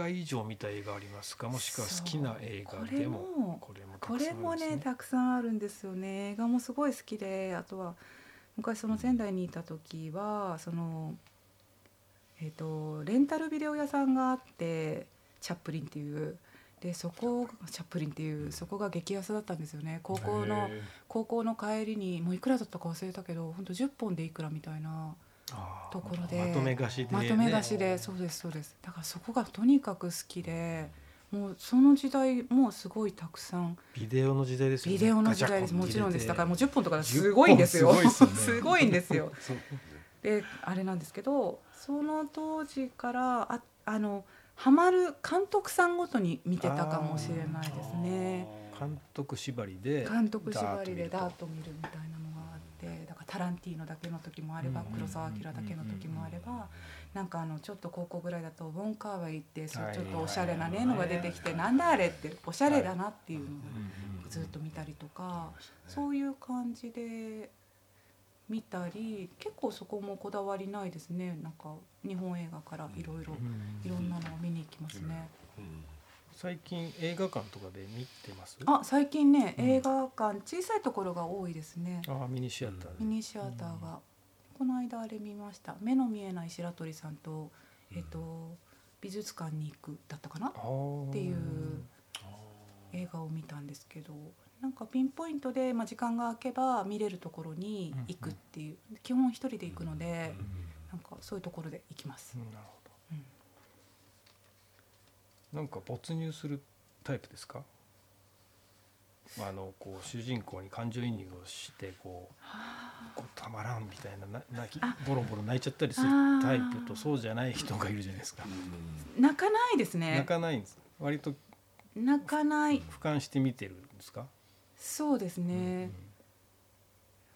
回以上見た映画ありますか？もしくは好きな映画でもこれもこれもねたくさんあるんですよね。映画もすごい好きで。あとは昔その仙台にいた時はそのえーと、レンタルビデオ屋さんがあってチャップリンっていう。でそこチャップリンっていうそこが激安だったんですよね。高校の高校の帰りにもういくらだったか忘れたけど本当10本でいくらみたいなところでまとめ貸しで、ね、まとめ貸しでそうですそうです。だからそこがとにかく好きでもうその時代もうすごいたくさんビデオの時代ですよね。ビデオの時代です。もちろんです。だからもう10本とかすごいんですよ。すごいんですよ。であれなんですけどその当時からああのハマる監督さんごとに見てたかもしれないですね。監督縛りで監督縛りでダーッと見るみたいなタランティーノだけの時もあれば黒澤明だけの時もあればなんかあのちょっと高校ぐらいだとウォンカーワイってそうちょっとおしゃれなねのが出てきてなんだあれっておしゃれだなっていうのをずっと見たりとかそういう感じで見たり結構そこもこだわりないですね。なんか日本映画からいろいろいろんなのを見に行きますね。最近映画館とかで見てます？あ最近ね、うん、映画館小さいところが多いですね。あミニシアターミニシアターが、この間あれ見ました。目の見えない白鳥さんとえっ、と美術館に行くだったかな？っていう映画を見たんですけどなんかピンポイントで、まあ、時間が空けば見れるところに行くっていう、うんうん、基本一人で行くので、うんうん、なんかそういうところで行きます。なるほど、うん、なんか没入するタイプですか？あのこう主人公に感情移入をしてこうたまらんみたいなな泣きボロボロ泣いちゃったりするタイプとそうじゃない人がいるじゃないですか。泣かないですね。泣かないんです。割と泣かない。俯瞰して見てるんですか？そうですね、うんうん、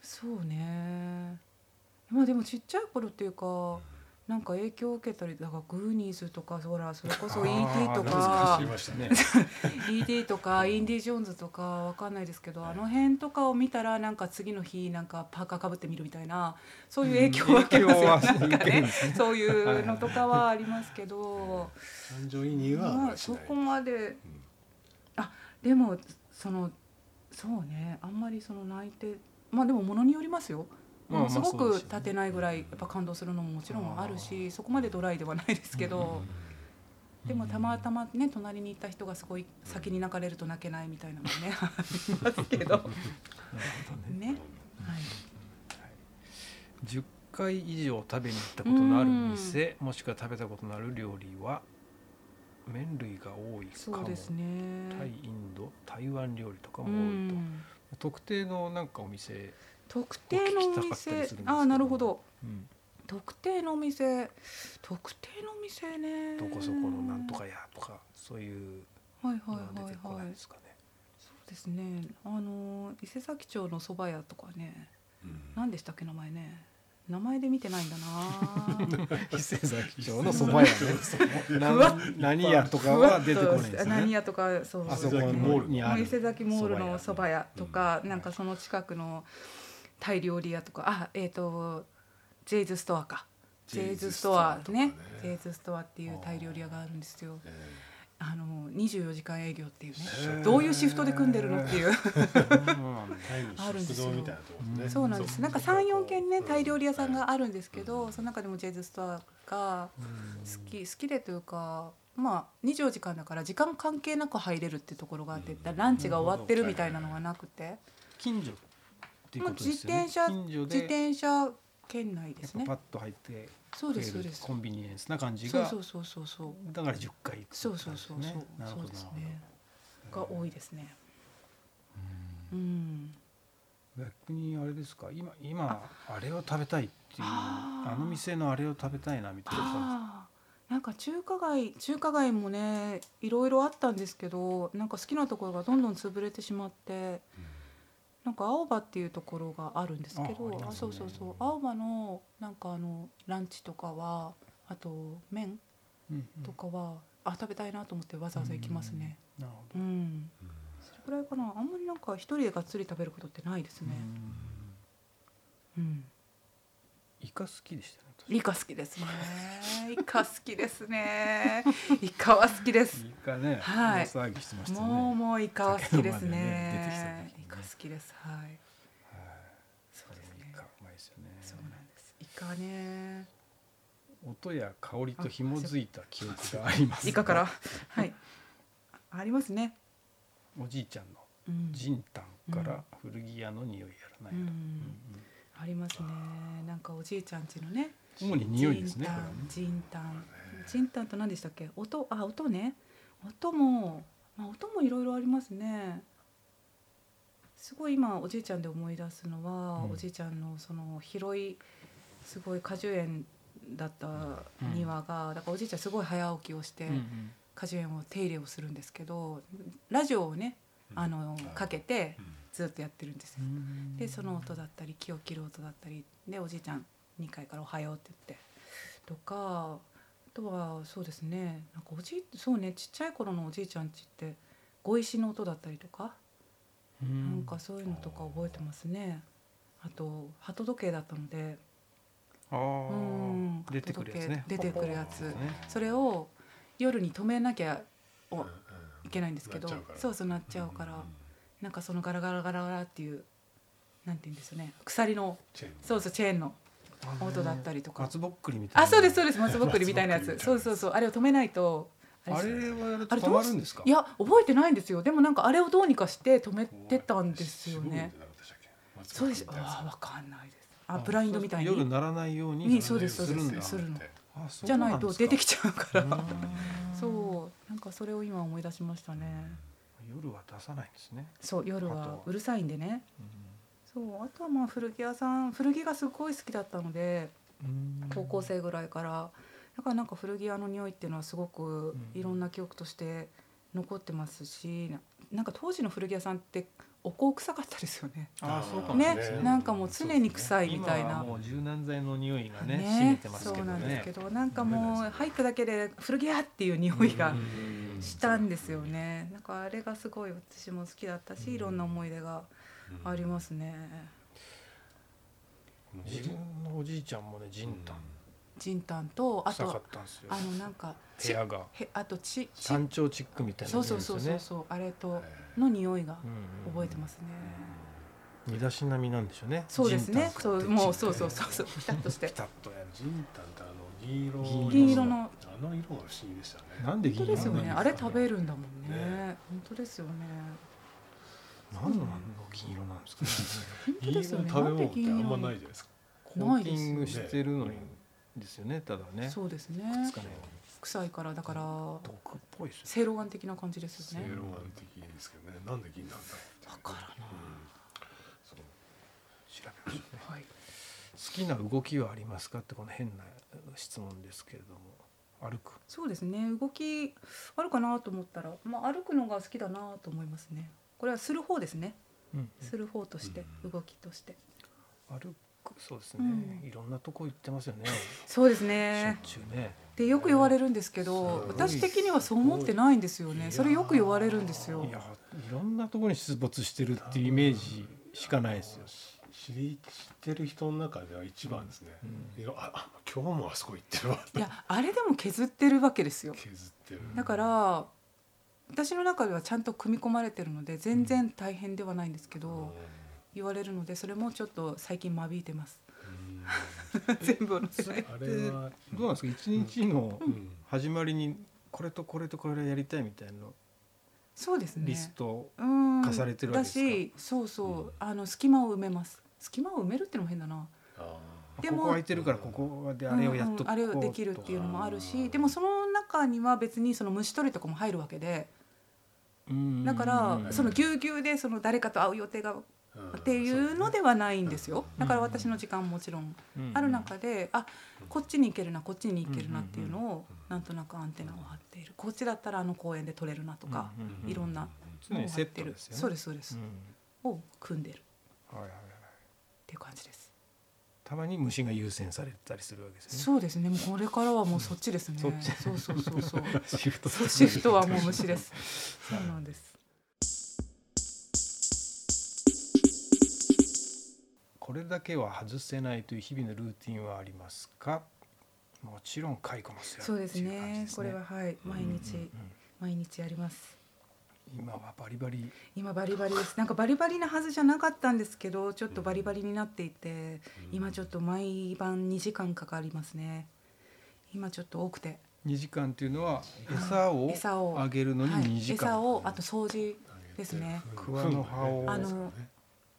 そうねまあでもちっちゃい頃っていうかなんか影響を受けたりだからグーニーズとかほらそれこそ E.T. とか E.T. とかインディ・ジョーンズとかわかんないですけどあの辺とかを見たらなんか次の日なんかパーカーかぶってみるみたいなそういう影響を受けますよ、うん、なんかねそういうのとかはありますけど感情移入は、まあ、そこまで、あでもそのそうねあんまりその泣いてまあでもものによりますよ。まあ、すごく立てないぐらいやっぱ感動するのももちろんあるしそこまでドライではないですけど、でもたまたまね隣にいた人がすごい先に泣かれると泣けないみたいなのもねありますけど。ね。はい、10回以上食べに行ったことのある店もしくは食べたことのある料理は麺類が多いそうですね。タイインド台湾料理とかも多いと、特定のなんかお店特定のお店。ああなるほど、うん、特定のお店。特定のお店ね。どこそこのなんとかやとかそういうはいはいはいはいそうですね。あの伊勢崎町の蕎麦屋とかね、うん、何でしたっけ名前ね。名前で見てないんだな。伊勢崎町の蕎麦屋ね。何屋とかは出てこないですね。何屋とかそうあそこにある。伊勢崎モールの蕎麦屋とか、うん、なんかその近くのタイ料理屋とかあえっ、ー、とジェイズストアか。ジェイズストアね。ジェイズストアっていうタイ料理屋があるんですよ。えーあの24時間営業っていうね。どういうシフトで組んでるのっていう。あるんですよ。そうなんです。なんか三四軒ねタイ料理屋さんがあるんですけど、その中でもジェイズストアが好き好きでというか。まあ24時間だから時間関係なく入れるっていうところがあって、ランチが終わってるみたいなのがなくて。近所っていうことですよね。自転車自転車圏内ですね。パッと入ってそうですそうです。コンビニエンスな感じがそうそうそうそうだから10回行く、そうそうそうそう。なるほどですね。が多いですね。うん。逆にあれですか？今今あれを食べたいっていうあの店のあれを食べたいなみたいななんか中華街中華街もねいろいろあったんですけどなんか好きなところがどんどん潰れてしまって、うんなんか青葉っていうところがあるんですけどあ、ね、そうそうそう。青葉のなんかあのランチとかはあと麺とかは、うんうん、あ食べたいなと思ってわざわざ行きますね。うん、なるほど、うん、それくらいかな。あんまりなんか一人でがっつり食べることってないですね。うん、行カ好きでした？ねイカ好きですね。イカ好きですね。イカは好きです。イカね、はい大騒ぎしてましたねもうもうイカは好きですねね。イカ好きです。はい。はいそうですねイカうまいですよねそうなんです。イカね。音や香りと紐づいた記憶がありますイカからはい。ありますね。おじいちゃんのうん。ジンタンから古着屋の匂いやらないと、うんありますね。なんかおじいちゃん家のね。主に匂いですねジンタン、ジンタン、と何でしたっけ？音、あ、音ね。音も、まあ音もいろいろありますね。すごい今おじいちゃんで思い出すのは、うんおじいちゃんのその広いすごい果樹園だった庭が、だからおじいちゃんすごい早起きをして、うんうん果樹園を手入れをするんですけど、ラジオをね、あのかけてずっとやってるんですよ。でその音だったり木を切る音だったりでおじいちゃん2階から「おはよう」って言って。とかあとはそうですねなんかおじいそうねちっちゃい頃のおじいちゃんちって碁石の音だったりとか、うん。なんかそういうのとか覚えてますね。あと鳩時計だったので。うん。出てくるやつね。出てくるやつ。ね。それを夜に止めなきゃいけないんですけどそうそうなっちゃうから、なんかそのガラガラガラガラっていうなんて言うんですよね鎖の。そうそうチェーンの音だったりとか。松ぼっくりみたいなあそうですそうです。松ぼっくりみたいなやつ。そうそうそう。あれを止めないとあれはやると止まるんですか？いや覚えてないんですよ。でもなんかあれをどうにかして止めてたんですよね。そうですああわかんないです。あブラインドみたいに。夜ならないようににそうですそうです。するの。じゃないと出てきちちゃうから。ゃそうなんかそれを今思い出しましたね。夜は出さないんですね、そう夜は。うるさいんでね。うんそうあとはまあ古着屋さん古着がすごい好きだったのでうん。高校生ぐらいから。だからなんか古着屋の匂いっていうのはすごくうん。いろんな記憶として残ってますしななんか当時の古着屋さんってお香臭かったですよね。あーそうかもねしれなんかもう常に臭いみたいな。今はもう柔軟剤の匂いがね占めてますけどそうなんですねけどなんかもう入っただけで古着屋っていう匂いがうん。したんですよね。なんかあれがすごい私も好きだったしいろんな思い出がありますね。自分のおじいちゃんもねジンタン。ジンタンとあとあのなんか部屋が。へあとちち山頂チックみたいなそうそうそうそううそう。あれとの匂いが覚えてますね。身だしなみなんでしょうね。そうですね。そうもうそうそうそう。そうピタッとして。ピ。タッとやる。ジンタンってあの銀色銀色の。あの色が不思議でしたね。なんで銀本当ですよね。あれ食べるんだもんね。ね。本当ですよね。何の銀色なんですかね。本当ですよね。銀色の食べ物ってあんまないじゃないですか。コーティングしてるのにですよねただねそうですね。くっつかないように。臭いからだから毒っぽいですよセいろがん的な感じですよね。正論案的ですけどね。なんで銀なんだろからない。そう。調べましたね。はい。好きな動きはありますかってこの変な質問ですけれども。歩く。そうですね。動きあるかなと思ったら、まあ歩くのが好きだなと思いますね。これはする方ですね。うん。する方としてうん。動きとして。歩くそうですね、うん。いろんなとこ行ってますよね。そうですしょっね。ちゅうね。ってよく言われるんですけど、すごい私的にはそう思ってないんですよね。それよく言われるんですよ。い。やいろんなところに出没してるっていうイメージしかないですよ、知り知ってる人の中では一番ですね、うん。いろああ今日もあそこ行ってるわ。いやあれでも削ってるわけですよ。削ってる。だから私の中ではちゃんと組み込まれてるので全然大変ではないんですけど、言われるのでそれもちょっと最近間引いてます。全部のせそれあれはどうなんですか？一日のうん。始まりにこれとこれとこれやりたいみたいなそうですね。リストうん。化されてるわけですか？だしそうそう、うん。あの隙間を埋めます。隙間を埋めるっていうのも変だな。あでもここ空いてるからここであれをやっとこううんうんあれをできるっていうのもあるあしーでもその中には別にその虫取りとかも入るわけで。だからそのぎゅうぎゅうでその誰かと会う予定がーっていうのではないんですよ。うん。だから私の時間ももちろんある中であこっちに行けるなこっちに行けるなっていうのをなんとなくアンテナを張っている。こっちだったらあの公園で撮れるなとかうんいろんなのを張ってるそうですそうです。うん。を組んでる。っはいはいはい。ていう感じですたまに虫が優先されたりするわけですね。そうですね。もうこれからはもうそっちですね。そっちそう。そうそうそう。シフトそうシフトはもう虫です。そうなんです。これだけは外せないという日々のルーティンはありますか？もちろん蚕もそうですね。これははい。毎日、毎日やります今はバリバリ。今バリバリです。なんかバリバリなはずじゃなかったんですけどちょっとバリバリになっていて、今ちょっと毎晩2時間かかりますね。今ちょっと多くて。2時間っていうのは餌を餌を。あげるのに2時間、はい、餌をあと掃除ですね。桑の葉を。あの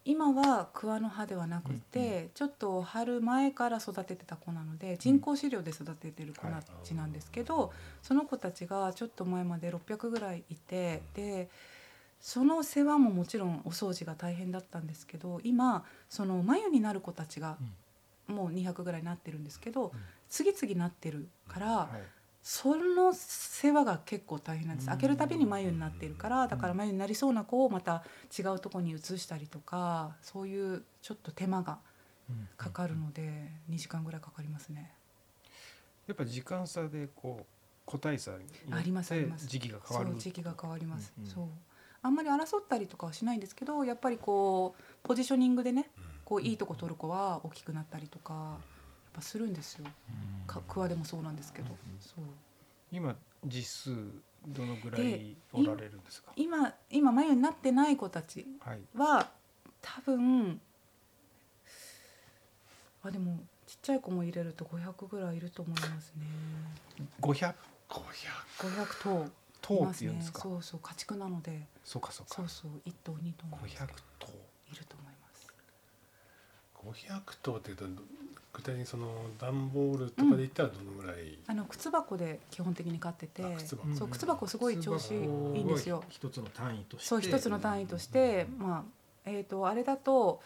今は桑の葉ではなくて、うんうん、ちょっと春前から育ててた子なので人工飼料で育ててる子たちなんですけど、その子たちがちょっと前まで600ぐらいいてでその世話ももちろんお掃除が大変だったんですけど今その眉になる子たちがもう200ぐらいになってるんですけど、次々なってるから、はいその世話が結構大変なんです。開けるたびに眉になっているからだから眉になりそうな子をまた違うとこに移したりとかそういうちょっと手間がかかるので2時間ぐらいかかりますね。やっぱ時間差でこう個体差にありますあります。時期が変わる時期が変わります、うんうん、そう。あんまり争ったりとかはしないんですけどやっぱりこうポジショニングでねこういいとこ取る子は大きくなったりとかぱするんですよ。かクワでもそうなんですけど。そう今実数どのぐらいおられるんですか？今今眉になってない子たちは、はい、多分あでもちっちゃい子も入れると500ぐらいいると思いますね。500 500 500頭。頭っていうんですか？そうそう家畜なので。そうかそうか。そうそう一頭二頭。500頭いると思います。500頭っていうと具体的にその段ボールとかで言ったらどのぐらい、うん、あの靴箱で基本的に買ってて。そう靴箱すごい調子いいんですよ。一つの単位として。そう一つの単位として、まあえーと、あれだと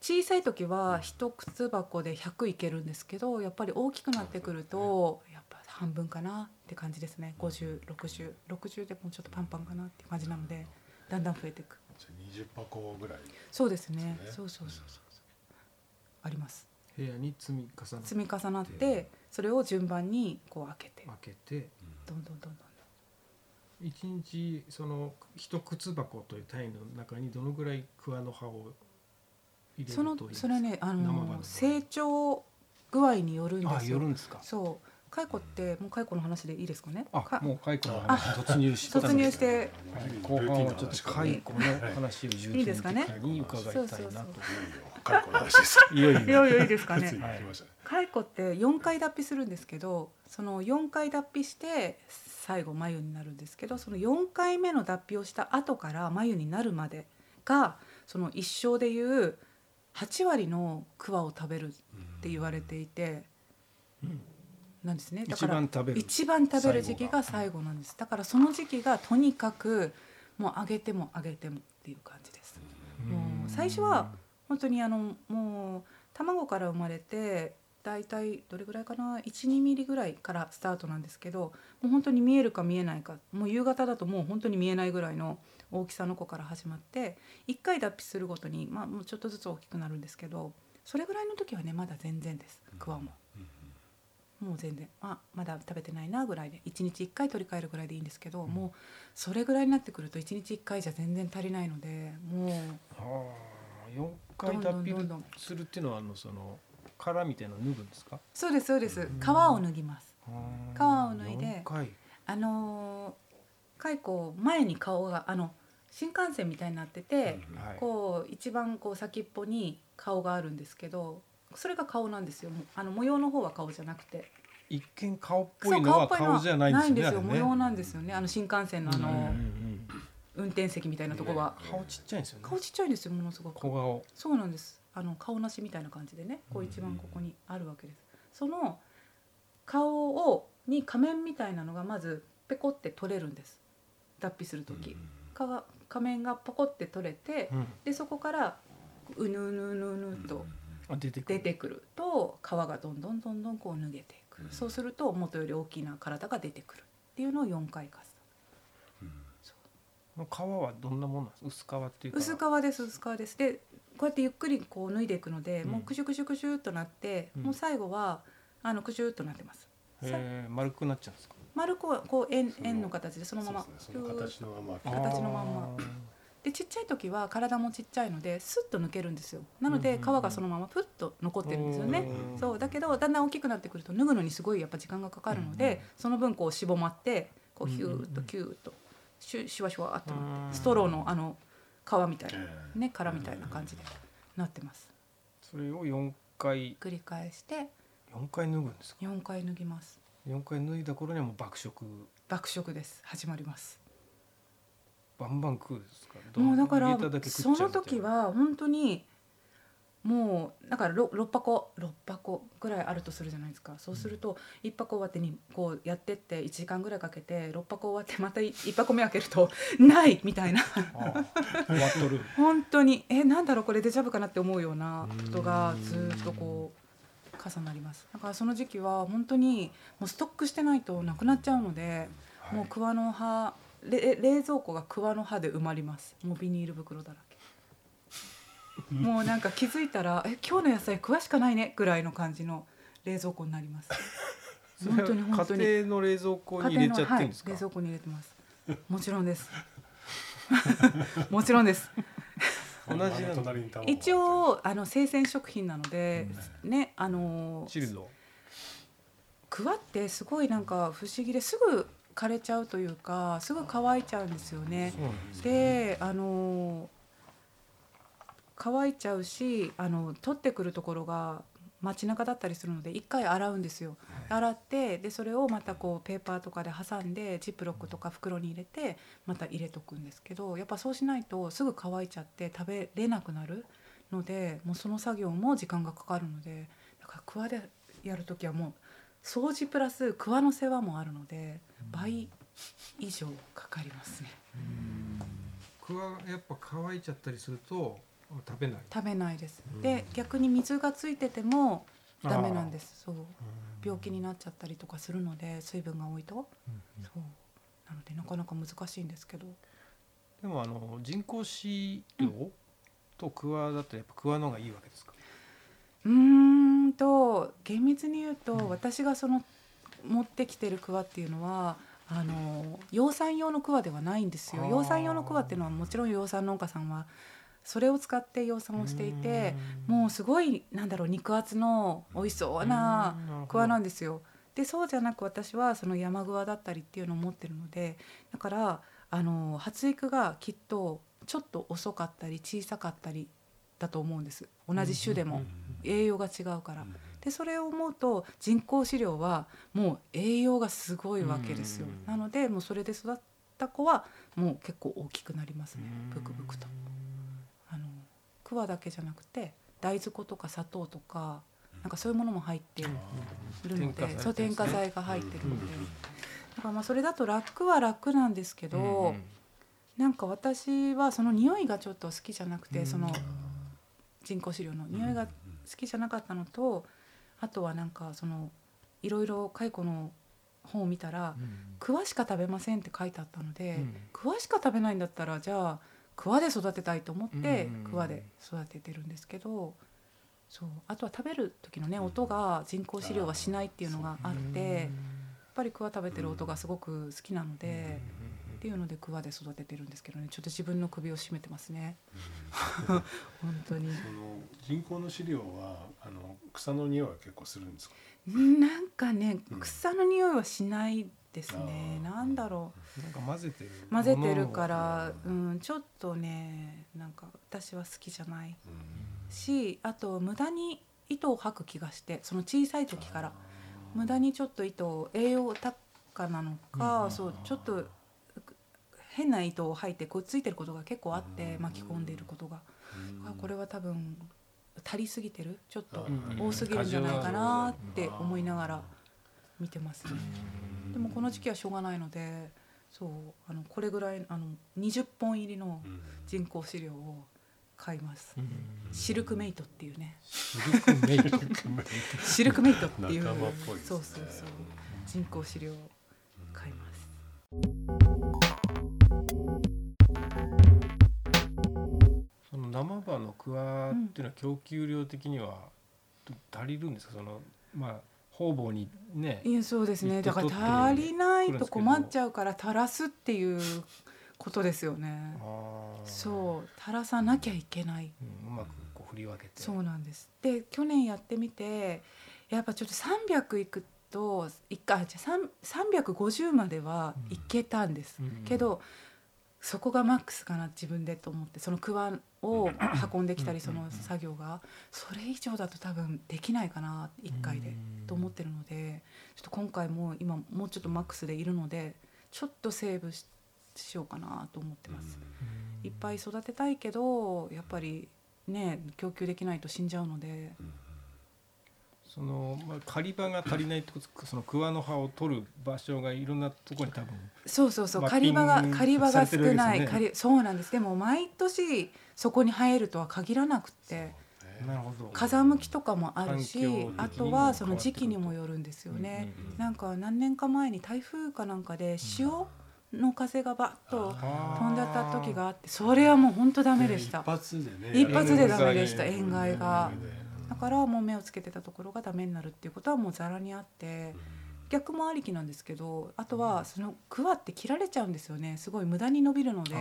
小さい時は一靴箱で100いけるんですけどやっぱり大きくなってくると、やっぱ半分かなって感じですね。506060でもうちょっとパンパンかなっていう感じなのでだんだん増えていく。じゃ20箱ぐらい、そうですね。そうそうそうそう。あります部屋に積み重なって積み重なってそれを順番にこう開けて。開けてどんどんどんどん一日その一靴箱という単位の中にどのぐらい桑の葉を入れるといいですか？それねあの成長具合によるんですよ。よるんですか。そう蚕ってもう蚕の話でいいですかね？あ、もう蚕の話突入して突入して、後半はちょっと蚕の話を重点的に伺いたいなと。蚕の話です。いよいよいいですかね？蚕って四回脱皮するんですけど、その四回脱皮して最後眉になるんですけど、その四回目の脱皮をした後から眉になるまでがその一生でいう八割の桑を食べるって言われていて。うんなんですね。だから一番食べる時期が最後なんです。だからその時期がとにかくもう上げても上げてもっていう感じです。もう最初は本当にあのもう卵から生まれて大体どれぐらいかな？12ミリぐらいからスタートなんですけどもう本当に見えるか見えないかもう夕方だともう本当に見えないぐらいの大きさの子から始まって1回脱皮するごとに、まあ、もうちょっとずつ大きくなるんですけどそれぐらいの時はねまだ全然です。クワも。もう全然あまだ食べてないなぐらいで1日1回取り替えるぐらいでいいんですけど、うん、もうそれぐらいになってくると1日1回じゃ全然足りないのでもう。はあ、4回脱皮するっていうのはあのその殻みたいなの脱ぐんですか？そうですそうです。皮を脱ぎます。皮を脱いであの蚕前に顔があの新幹線みたいになってて、うん。はい、こう一番こう先っぽに顔があるんですけどそれが顔なんですよ。あの模様の方は顔じゃなくて。一見顔っぽいのは顔じゃないんですよ、ね、模様なんですよね。あの新幹線のあの、うんうんうん、運転席みたいなとこは、顔ちっちゃいんですよね。顔ちっちゃいんですよものすごく。小顔。そうなんです。あの顔なしみたいな感じでね。こう一番ここにあるわけです、その顔をに仮面みたいなのがまずペコって取れるんです。脱皮する時、うん、仮面がポコって取れて、うん、でそこからうぬうぬうぬうぬと、出てくる。と皮がどんどんどんどんこう脱げていく、うん、そうすると元より大きな体が出てくるっていうのを4回かす、うん、皮はどんなもの薄皮っていうか。薄皮です薄皮です。でこうやってゆっくりこう脱いでいくので、うん、もうクシュクシュクシュっとなって、もう最後はあのクシュっとなってます。へ丸くなっちゃうんですか？丸くはこう円円の形でそのまま、ね、形のまま。形のままでちっちゃい時は体もちっちゃいのでスッと抜けるんですよ。なので皮がそのままプッと残ってるんですよね、そうだけどだんだん大きくなってくると脱ぐのにすごいやっぱ時間がかかるので、その分こうしぼまってこうヒューッとキューッとシュシュワシュワっとストローのあの皮みたいなね殻みたいな感じでなってます。それを4回。繰り返して4回脱ぐんですか？4回脱ぎます。4回脱いだ頃にはもう爆食。爆食です。始まりますバンバン食うですかもうだからその時は本当にもうだから 6, 6箱6箱ぐらいあるとするじゃないですか。そうすると1箱終わってにこうやってって1時間ぐらいかけて6箱終わってまた1箱目開けると ないみたいな。本当に。えなんだろうこれデジャブかなって思うようなことがずっとこう重なります。だからその時期は本当にもうストックしてないとなくなっちゃうので、はい、もう桑の葉冷蔵庫が桑の葉で埋まります。もうビニール袋だらけ。もうなんか気づいたら「え今日の野菜詳しかないね」ぐらいの感じの冷蔵庫になります。本当に本当に。家庭の冷蔵庫に入れちゃってるんですか、はい、冷蔵庫に入れてます。もちろんです。もちろんです。同じ一応あの生鮮食品なので、うん、ねあのチルド。クワってすごいなんか不思議ですぐ枯れちゃうというかすぐ乾いちゃうんですよね。であの乾いちゃうしあの取ってくるところが街中だったりするので一回洗うんですよ、はい、洗ってでそれをまたこうペーパーとかで挟んでジップロックとか袋に入れてまた入れとくんですけどやっぱそうしないとすぐ乾いちゃって食べれなくなるのでもうその作業も時間がかかるのでだからクワでやる時はもう掃除プラスクワの世話もあるので倍以上かかりますね。クワやっぱ乾いちゃったりすると食べない。食べないです、で逆に水がついててもダメなんです。そう。病気になっちゃったりとかするので水分が多いと、そう。なのでなかなか難しいんですけど。でもあの人工飼料とクワだとやっぱクワの方がいいわけですか？うんと厳密に言うと、私がその持ってきてるクワっていうのはあの養蚕用のクワではないんですよ。養蚕用のクワっていうのはもちろん養蚕農家さんはそれを使って養蚕をしていてもうすごいなんだろう肉厚の美味しそうなクワなんですよ。でそうじゃなく私はその山桑だったりっていうのを持ってるのでだからあの発育がきっとちょっと遅かったり小さかったりだと思うんです。同じ種でも栄養が違うから。でそれを思うと人工飼料はもう栄養がすごいわけですよ。なのでもうそれで育った子はもう結構大きくなりますね。ブクブクと。クワだけじゃなくて大豆粉とか砂糖とかなんかそういうものも入っているので、そう添加剤が入ってるので、だからまあそれだと楽は楽なんですけど、なんか私はその匂いがちょっと好きじゃなくて、その人工飼料の匂いが好きじゃなかったのと、あとはなんかそのいろいろ蚕の本を見たら「クワしか食べません」って書いてあったので、クワしか食べないんだったらじゃあ桑で育てたいと思って桑で育ててるんですけどそうあとは食べる時のね音が人工飼料はしないっていうのがあってやっぱり桑食べてる音がすごく好きなので。っていうので桑で育ててるんですけどね。ちょっと自分の首を絞めてますね。本当に。その人工の飼料はあの草の匂いは結構するんですか？なんかね草の匂いはしないですね、なんだろう。なんか混ぜてる混ぜてるからうんちょっとねなんか私は好きじゃない。しあと無駄に糸を吐く気がしてその小さい時から。無駄にちょっと糸栄養高なのか、そうちょっと変な糸を吐いてこうついてることが結構あって巻き込んでいることが、これは多分足りすぎてる？ちょっと多すぎるんじゃないかなって思いながら見てますね。でもこの時期はしょうがないのでそうあのこれぐらいあの20本入りの人工飼料を買います、シルクメイトっていうね。シルクメイト。シルクメイトっていう、ね、そうそうそう。人工飼料を買います、生葉のクワっていうのは供給量的には足りるんですか？そのまあ方々にねいやそうですねだから足りないと困っちゃうから垂らすっていうことですよね。そう垂らさなきゃいけない。うん、うまくこう振り分けて。そうなんです。で去年やってみてやっぱちょっと300いくと1回じゃ350まではいけたんです、うん、けどそこがマックスかな自分でと思ってそのクワを運んできたりその作業がそれ以上だと多分できないかな1回でと思ってるのでちょっと今回も今もうちょっとマックスでいるのでちょっとセーブしようかなと思ってます。いっぱい育てたいけどやっぱりね供給できないと死んじゃうので。その、まあ、狩り場が足りないってことその桑の葉を取る場所がいろんなところに多分そうそうそう。狩り場が狩り場が少ない、ね、そうなんです。でも毎年そこに生えるとは限らなくて。なるほど。風向きとかもあるしあとはその時期にもよるんですよね、うんうんうん、なんか何年か前に台風かなんかで潮の風がバッと飛んでた時があってそれはもう本当ダメでした。一発でね。一発でダメでした。塩害が。だからもう目をつけてたところがダメになるっていうことはもうざらにあって、逆もありきなんですけどあとはそのクワって切られちゃうんですよね。すごい無駄に伸びるので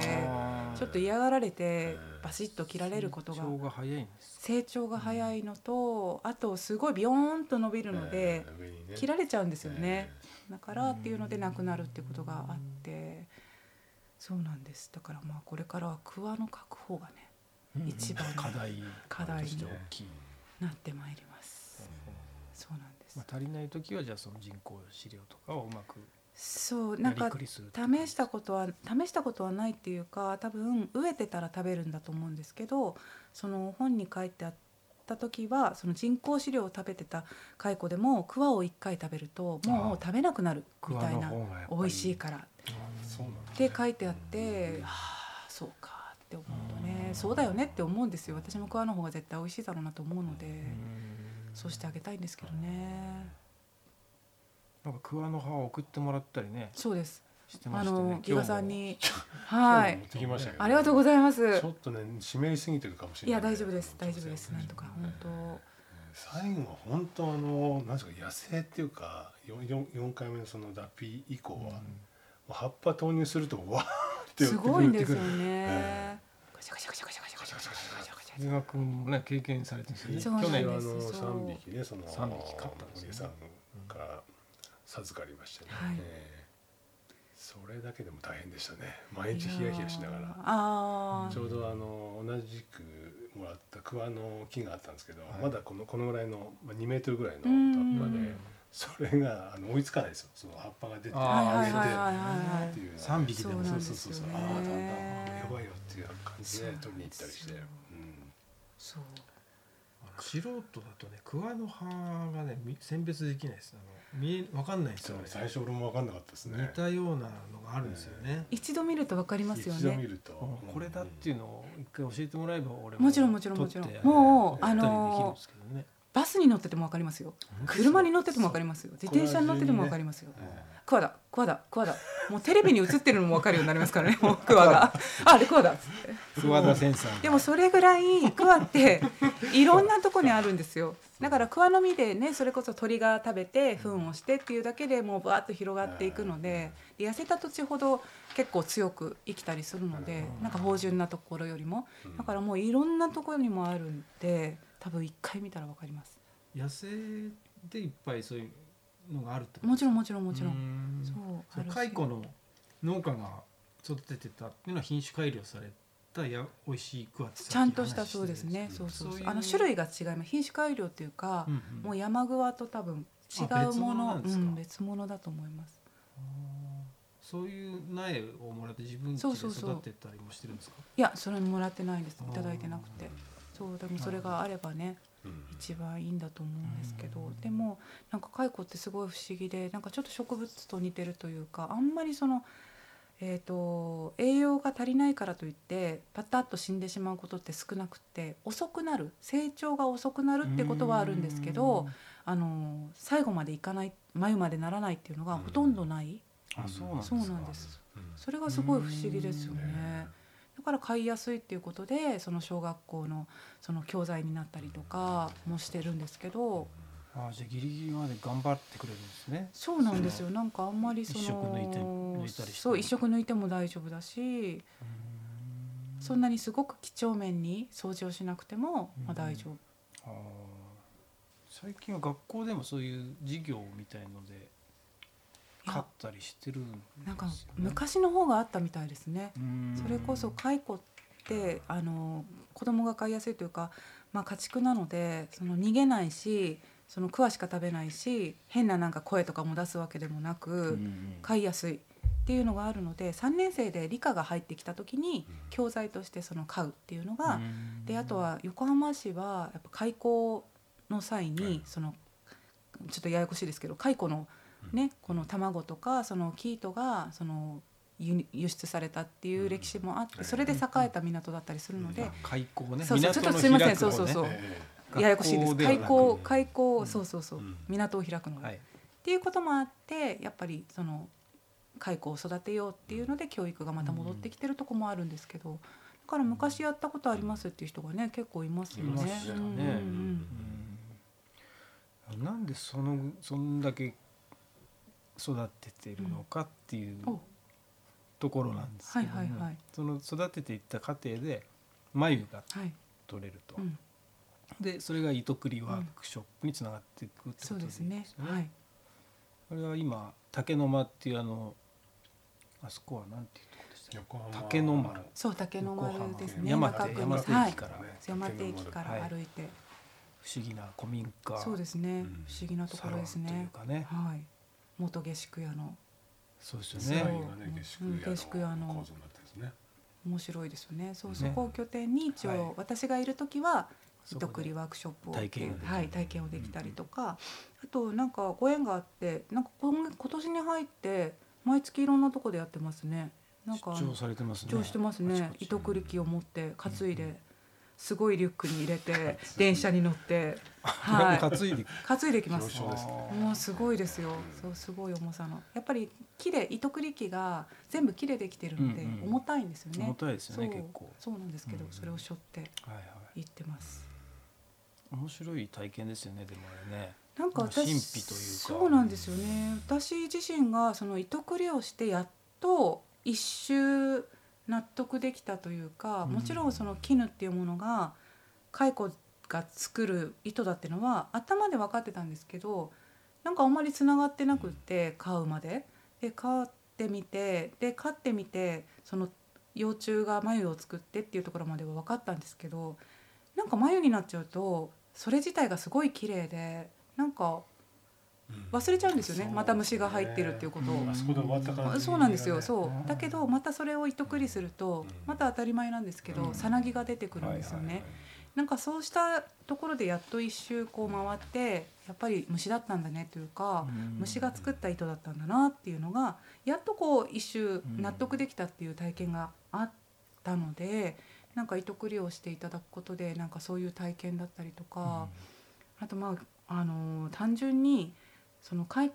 ちょっと嫌がられてバシッと切られることが成長が早いのとあとすごいビヨーンと伸びるので切られちゃうんですよね。だからっていうのでなくなるっていうことがあってそうなんです。だからまあこれからはクワの確保がね一番課題。課題になってまいります。そうなんです。まあ、足りない時はじゃあその人工飼料とかをうまくそうなんか試したことは試したことはないっていうか多分植えてたら食べるんだと思うんですけどその本に書いてあった時はその人工飼料を食べてた蚕でもクワを1回食べるともう食べなくなるみたいな美味しいからって書いてあってああそうかって思うとねそうだよねって思うんですよ。私もクワの方が絶対美味しいだろうなと思うので。そうしてあげたいんですけどね。なんか桑の葉を送ってもらったりね。そうです。ね、あのギガさんに。はい。ありがとうございます。ちょっとね湿りすぎてるかもしれない、いや大丈夫です。大丈夫です。なんとか本当。最後は本当あのなんですか野生っていうか四四回目のその脱皮以降は、うん、葉っぱ投入するとわーってすごいんですよね。伊賀君もね経験されてるんですよね。去年あの三匹ねその三匹飼ったんですさんから授かりましたね。はい、それだけでも大変でしたね。毎日ヒヤヒヤしながら。ちょうどあの同じくもらった桑の木があったんですけど、まだこのこのぐらいのまあ2メートルぐらいの葉っぱで。それがあの追いつかないですよ。その葉っぱが出てあげてっていう。3匹でもそうそうそうそう。ああだんだ。んやばいよっていう感じで取りに行ったりして、う。ん、そう素人だとね桑の葉がね選別できないです。あの見え分かんないですよね最初俺も分かんなかったですね。似たようなのがあるんですよね、一度見ると分かりますよね。一度見ると、これだっていうのを一回教えてもらえば俺ももちろんもちろんもちろん。もうあのーバスに乗ってても分かりますよ。車に乗ってても分かりますよ。自転車に乗ってても分かりますよ、クワだクワだクワだもうテレビに映ってるのも分かるようになりますからね。もうクワがあれクワだっつってクワだセンサー。でもそれぐらいクワっていろんなとこにあるんですよ。だからクワの実でねそれこそ鳥が食べて糞をしてっていうだけでもうバーッと広がっていくので痩せた土地ほど結構強く生きたりするのでなんか芳醇なところよりも。だからもういろんなところにもあるんで多分一回見たらわかります。野生でいっぱいそういうのがあるってもちろんもちろんもちろん。そう蚕の農家が育ててたっていうのは品種改良されたや美味しいクワちゃんとしたそうですね。そうそうそう。あの種類が違います。品種改良っていうか、うんうん、もう山グワと多分違うもの別物,、うん、別物だと思います。そういう苗をもらって自分で育てたりもしてるんですか？いやそれもらってないんです。いただいてなくてそうでもそれがあればね一番いいんだと思うんですけど、でもなんか蚕ってすごい不思議でなんかちょっと植物と似てるというかあんまりその。えーと、栄養が足りないからといってパタッと死んでしまうことって少なくて遅くなる成長が遅くなるってことはあるんですけどあの最後までいかない眉までならないっていうのがほとんどない。あそうなんですそれがすごい不思議ですよね。だから買いやすいっていうことでその小学校のその教材になったりとかもしてるんですけど。あじゃあギリギリまで頑張ってくれるんですね。そうなんですよ。なんかあんまりその一色抜いて抜いたりそう一色抜いても大丈夫だしそんなにすごく几帳面に掃除をしなくても、まあ、大丈夫、あ最近は学校でもそういう授業みたいので買ったりしてるん、ね、なんか昔の方があったみたいですね。それこそ蚕ってあの子供が飼いやすいというか、まあ、家畜なのでその逃げないしその桑しか食べないし変ななんか声とかも出すわけでもなく飼いやすいっていうのがあるので3年生で理科が入ってきた時に教材としてその飼うっていうのがであとは横浜市はやっぱ開校の際にそのちょっとややこしいですけど蚕のねこの卵とかその生糸がその輸出されたっていう歴史もあってそれで栄えた港だったりするので開港ね。そうそうちょっとすいませんそうそうそう。ややこしいです。開港開港そうそうそう。港を開くのでっていうこともあってやっぱりその蚕を育てようっていうので教育がまた戻ってきてるとこもあるんですけどだから昔やったことありますっていう人がね結構いますよね。なんでそのそんだけ育ててるのかっていうところなんですけどもその育てていった過程で眉が取れると、はいうん、でそれが糸繰りワークショップにつながっていくってことですね。はい、これは今竹の間っていうあのあそこはなんていうところでした竹の丸。そう竹の丸ですね。山手山手駅から、はい、山手駅から歩いて、不思議な古民家。そうですね、不思議なところですね。というかね、はい、元下宿屋の。そうですよね。下宿屋の面白いですよね。そう、そこを拠点に一応、私がいる時は糸繰りワークショップを体験はい体験をできたりとか、あとなんかご縁があってなんか今今年に入って毎月いろんなとこでやってますね。なんか出張されてますね。出張してますね。糸繰り機を持って担いで。すごいリュックに入れて電車に乗って、はい、担いで担いできます。もうすごいですよ。そうすごい重さの。やっぱり木で糸繰り機が全部木でできてるので重たいんですよね。重たいですよね結構。そうなんですけど、それを背負って行ってます。面白い体験ですよねでもあれね。なんか私そうなんですよね。私自身がその糸繰りをしてやっと一周納得できたというかもちろんその絹っていうものが蚕が作る糸だっていうのは頭で分かってたんですけどなんかあんまりつながってなくって飼うまで。で飼ってみてで飼ってみてその幼虫が眉を作ってっていうところまでは分かったんですけどなんか眉になっちゃうとそれ自体がすごい綺麗でなんか忘れちゃうんですよね、うん、また虫が入ってるっていうことを、うん、そうなんですよ。そう。だけどまたそれを糸繰りするとまた当たり前なんですけどさなぎが出てくるんですよね、なんかそうしたところでやっと一周こう回ってやっぱり虫だったんだねというか虫が作った糸だったんだなっていうのがやっとこう一周納得できたっていう体験があったのでなんか糸繰りをしていただくことでなんかそういう体験だったりとかあとまああの単純にその蚕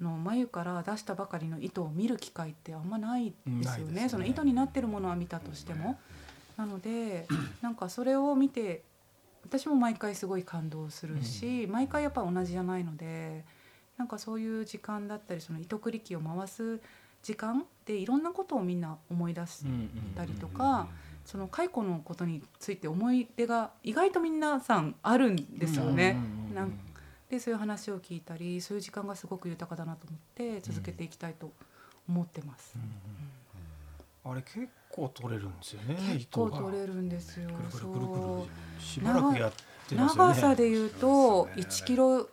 の眉から出したばかりの糸を見る機会ってあんまないですよね、ね、その糸になってるものは見たとしても。なので なんかそれを見て私も毎回すごい感動するし、うん、毎回やっぱ同じじゃないのでなんかそういう時間だったりその糸繰り機を回す時間でいろんなことをみんな思い出したりとか。その蚕のことについて思い出が意外と皆さんあるんですよね。なんでそういう話を聞いたりそういう時間がすごく豊かだなと思って続けていきたいと思ってます。あれ結構取れるんですよね。結構取れるんですよ。そうしばらくやってますよね。長さで言うと1キロ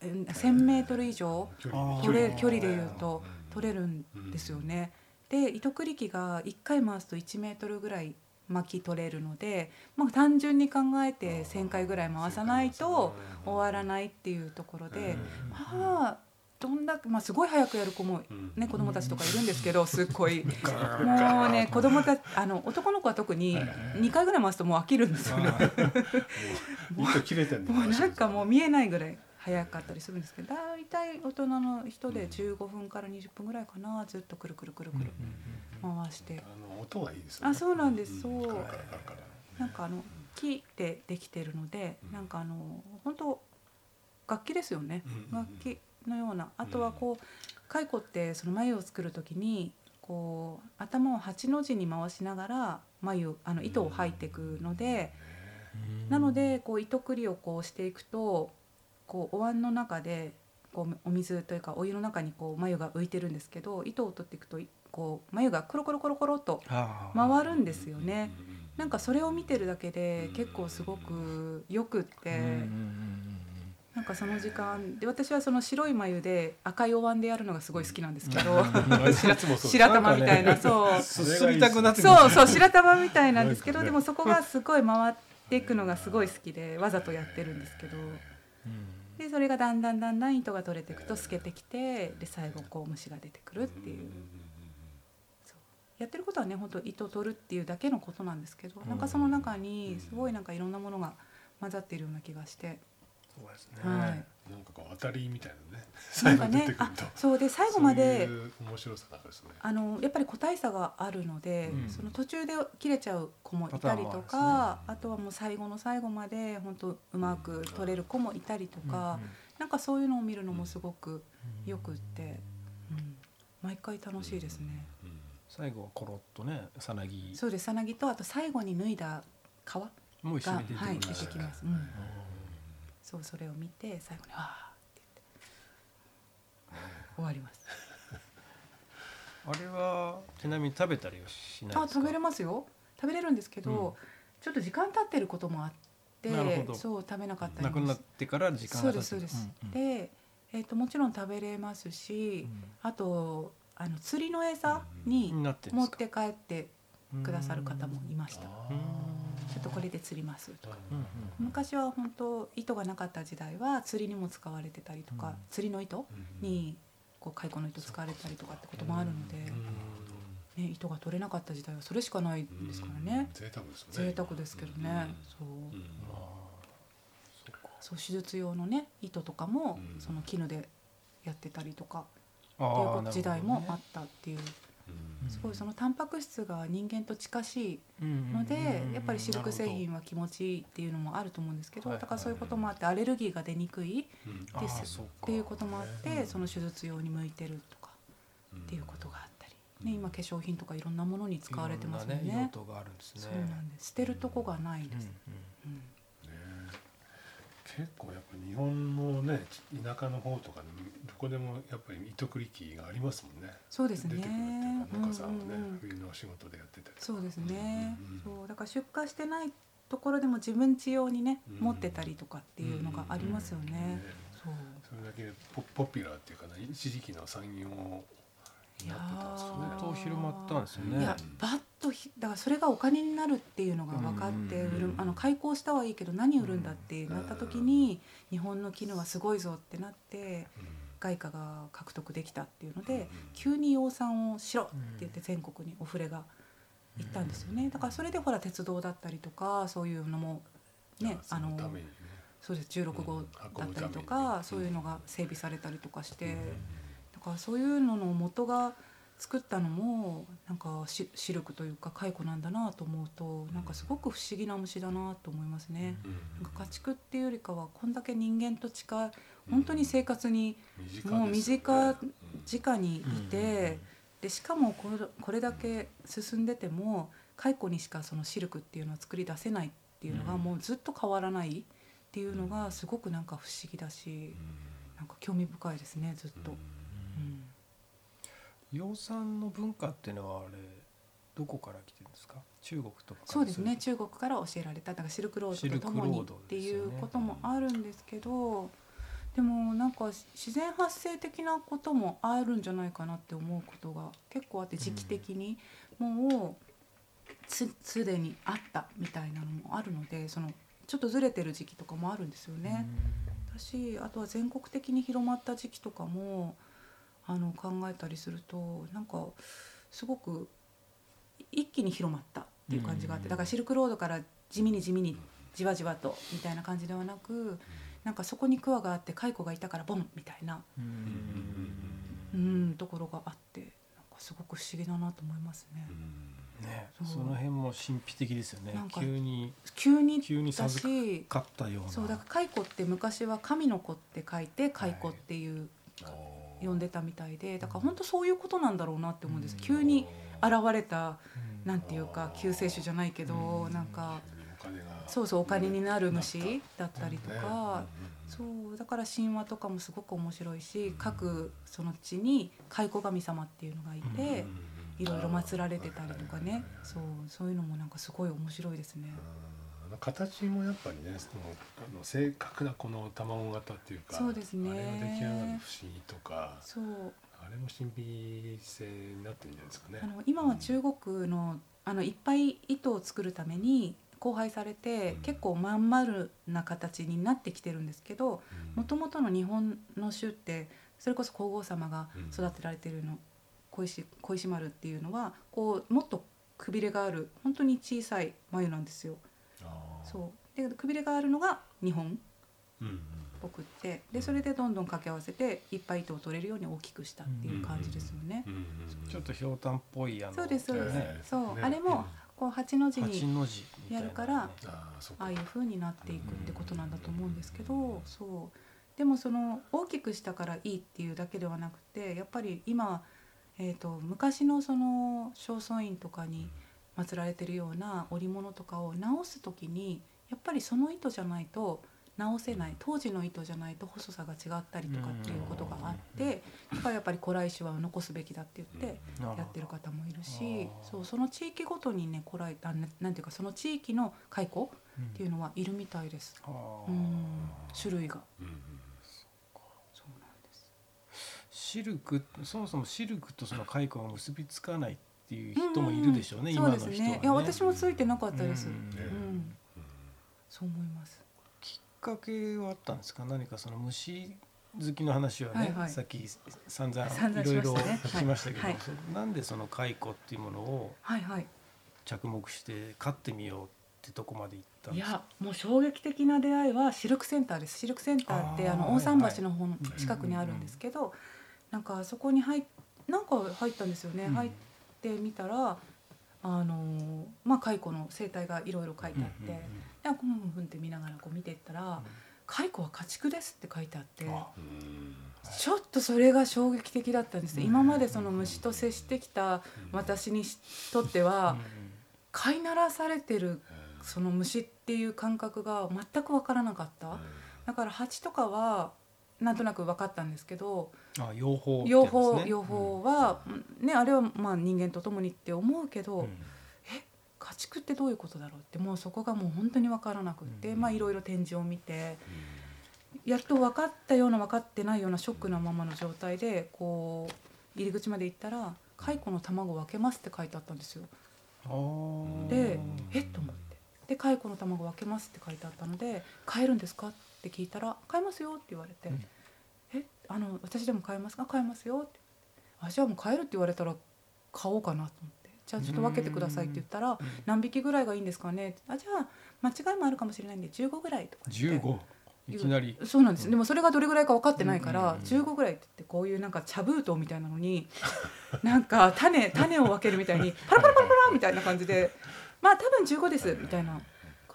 1000メートル以上取れ距離で言うと取れるんですよね。で糸繰り機が1回回すと1メートルぐらい巻き取れるので、まあ、単純に考えて1,000回ぐらい回さないと終わらないっていうところで、まあどんだけ、まあ、すごい早くやる子も、ね、子供たちとかいるんですけど すっごい。もうね子供たちあの男の子は特に2回ぐらい回すともう飽きるんですよね。もうなんかもう見えないぐらい早かったりするんですけど大体大人の人で15分から20分ぐらいかなずっとくるくるくるくる回して。音はいいですね。あそうなんです。そう。なんかあの木でできてるので、なんかあの本当楽器ですよね、楽器のような。あとはこう蚕ってその眉を作る時にこう頭を八の字に回しながら眉あの糸を吐いていくので、なのでこう糸繰りをこうしていくとこうお椀の中でこうお水というかお湯の中にこう眉が浮いてるんですけど糸を取っていくとこう眉がコロコロコロコロと回るんですよね。なんかそれを見てるだけで結構すごくよくって。なんかその時間で私はその白い眉で赤いお椀でやるのがすごい好きなんですけど 白玉みたいなそう。そうそう白玉みたいなんですけど でもそこがすごい回 っていくのがすごい好きでわざとやってるんですけど。でそれがだんだんだんだん糸が取れていくと透けてきてで最後こう虫が出てくるっていう。やってることはね本当糸取るっていうだけのことなんですけどなんかその中にすごいなんかいろんなものが混ざっているような気がして。そうですね、はい、なんかこう当たりみたいなね。最後ね。そうで最後まで面白さですねあのやっぱり個体差があるので、うん、その途中で切れちゃう子もいたりとか、ね、あとはもう最後の最後まで本当うまく取れる子もいたりとか、うん、なんかそういうのを見るのもすごくよくって、うん、毎回楽しいですね。最後コロッとねさなぎ。そうですさなぎとあと最後に脱いだ皮がもう一緒に出てきます、はい、出てきます、うん。そうそれを見て最後に「ああ」って言って。終わります。あれはちなみに食べたりはしないあ食べれますよ。食べれるんですけど、うん、ちょっと時間経ってることもあってそう食べなかったりなくなってから時間そうですそうです、うんうん、で、えーと、もちろん食べれますし、うん、あとあの釣りの餌に持って帰ってくださる方もいました。ちょっとこれで釣りますとか、昔は本当糸がなかった時代は釣りにも使われてたりとか、釣りの糸にこう蚕の糸使われたりとかってこともあるので、ね、糸が取れなかった時代はそれしかないですからね、贅沢ですね。贅沢ですけどね、そう。そう手術用のね糸とかもその絹でやってたりとかいう時代もあったっていう。すごいそのタンパク質が人間と近しいのでやっぱりシルク製品は気持ちいいっていうのもあると思うんですけどだからそういうこともあってアレルギーが出にくいですっていうこともあってその手術用に向いてるとかっていうことがあったり。ね、今化粧品とかいろんなものに使われてますもんね。ね。そうなんです。捨てるとこがないです。うん。うん結構やっぱ日本のね田舎の方とかどこでもやっぱり糸繰り機がありますもんね。そうですね。出てくるっていうか農家さんはね、うんうん、冬のお仕事でやってたりそうですね。うんうん、そうだから出荷してないところでも自分家用にね、うん、持ってたりとかっていうのがありますよね。うんうん、そう。それだけポポピュラーっていうかな一時期の産業相当広まったんですよね。いやバッとだからそれがお金になるっていうのが分かって売るあの開口したはいいけど何売るんだってなった時に日本の絹はすごいぞってなって外貨が獲得できたっていうので急に養蚕をしろって言って全国にお触れが行ったんですよね。だからそれでほら鉄道だったりとかそういうのもねあのそうです16号だったりとかそういうのが整備されたりとかして。かそういうのの元が作ったのもなんかシルクというか蚕なんだなと思うとなんかすごく不思議な虫だなと思いますね。なんか家畜っていうよりかはこんだけ人間と近い本当に生活にもう身近直にいてでしかもこれこれだけ進んでても蚕にしかそのシルクっていうのは作り出せないっていうのがもうずっと変わらないっていうのがすごくなんか不思議だしなんか興味深いですねずっと。養蚕の文化っていうのはあれどこから来てるんですか？中国とかそうですね。中国から教えられただからシルクロードとともにっていうこともあるんですけどでもなんか自然発生的なこともあるんじゃないかなって思うことが結構あって時期的にもうすでにあったみたいなのもあるのでそのちょっとずれてる時期とかもあるんですよね。だしあとは全国的に広まった時期とかもあの考えたりするとなんかすごく一気に広まったっていう感じがあってだからシルクロードから地味に地味にじわじわとみたいな感じではなくなんかそこに桑があって蚕がいたからボンみたいなうん。ところがあってなんかすごく不思議だなと思いますね。ね、その辺も神秘的ですよね。急に急に急に授かったような。そうだから蚕って昔は神の子って書いて蚕っていう、はい、呼んでたみたいでだから本当そういうことなんだろうなって思うんです、うん、急に現れた、うん、なんていうか救世主じゃないけど、うん、なんかそうそうお金になる虫だったりとか、そうだから神話とかもすごく面白いし各その地に蚕神様っていうのがいて。いろいろ祀られてたりとかね。そうそういうのもなんかすごい面白いですね。形もやっぱりねそのあの正確なこの卵型っていうかそうですね。あれが出来上がる不思議とかそう。あれも神秘性になってるんじゃないですかね。あの今は中国のあのいっぱい糸を作るために交配されて、うん、結構まん丸な形になってきてるんですけどもともとの日本の種ってそれこそ皇后様が育てられてるの小石小石丸っていうのはこうもっとくびれがある本当に小さい眉なんですよ。そう。でくびれがあるのが日本。っぽくって、でそれでどんどん掛け合わせていっぱい糸を取れるように大きくしたっていう感じですよね。ちょっとひょうたんっぽいあのそうですそうです、そう、あれもこう八の字にやるからああいう風になっていくってことなんだと思うんですけど、そう。でもその大きくしたからいいっていうだけではなくてやっぱり今えーと、昔のその正倉院とかに祀られてるような織物とかを直す時にやっぱりその糸じゃないと直せない当時の糸じゃないと細さが違ったりとかっていうことがあってだからやっぱり古来種は残すべきだって言ってやってる方もいるしそうその地域ごとにね古来あなんていうかその地域の蚕っていうのはいるみたいです、うん、種類が。シルクそもそもシルクとその蚕が結びつかないっていう人もいるでしょうね、うんうん、今の人は、ね、いや私もついてなかったです、うん、うん、そう思います。きっかけはあったんですか？何かその虫好きの話はね、はいはい、さっき散々いろいろ聞きましたけど、はい。はい、なんでその蚕っていうものを着目して飼ってみようってとこまで行ったんですか？いやもう衝撃的な出会いはシルクセンターです。シルクセンターってあの大桟橋の方の近くにあるんですけど、なんかそこに入なんか入ったんですよね、うん、入ってみたらあのまあ蚕の生態がいろいろ書いてあって、うんうんうん、でふんふんって見ながらこう見ていったら「蚕は家畜です」って書いてあって。ちょっとそれが衝撃的だったんです、今までその虫と接してきた私にとっては飼いならされてるその虫っていう感覚が全く分からなかった。だから蜂とかはなんとなく分かったんですけどあ養蜂、ね、養蜂養蜂は、うん、ねあれはまあ人間と共にって思うけど、うん、え家畜ってどういうことだろうってもうそこがもう本当に分からなくって、うん、まあいろいろ展示を見て、やっと分かったような分かってないようなショックなままの状態でこう入り口まで行ったら「蚕の卵分けます」って書いてあったんですよ。でえっと思って。で蚕の卵分けますって書いてあったので「買えるんですか?」って聞いたら「買えますよ」って言われて「えあの私でも買えます？か買えますよ」って「あじゃあもう買えるって言われたら買おうかな」と思って。じゃあちょっと分けてくださいって言ったら何匹ぐらいがいいんですかねあじゃあ間違いもあるかもしれないんで15ぐらいとか15いきなり。そうなんです、でもそれがどれぐらいか分かってないから、15ぐらいって言ってこういうなんか茶封筒みたいなのに なんか種種を分けるみたいにパラパラパラパラみたいな感じでまあ多分15ですみたいな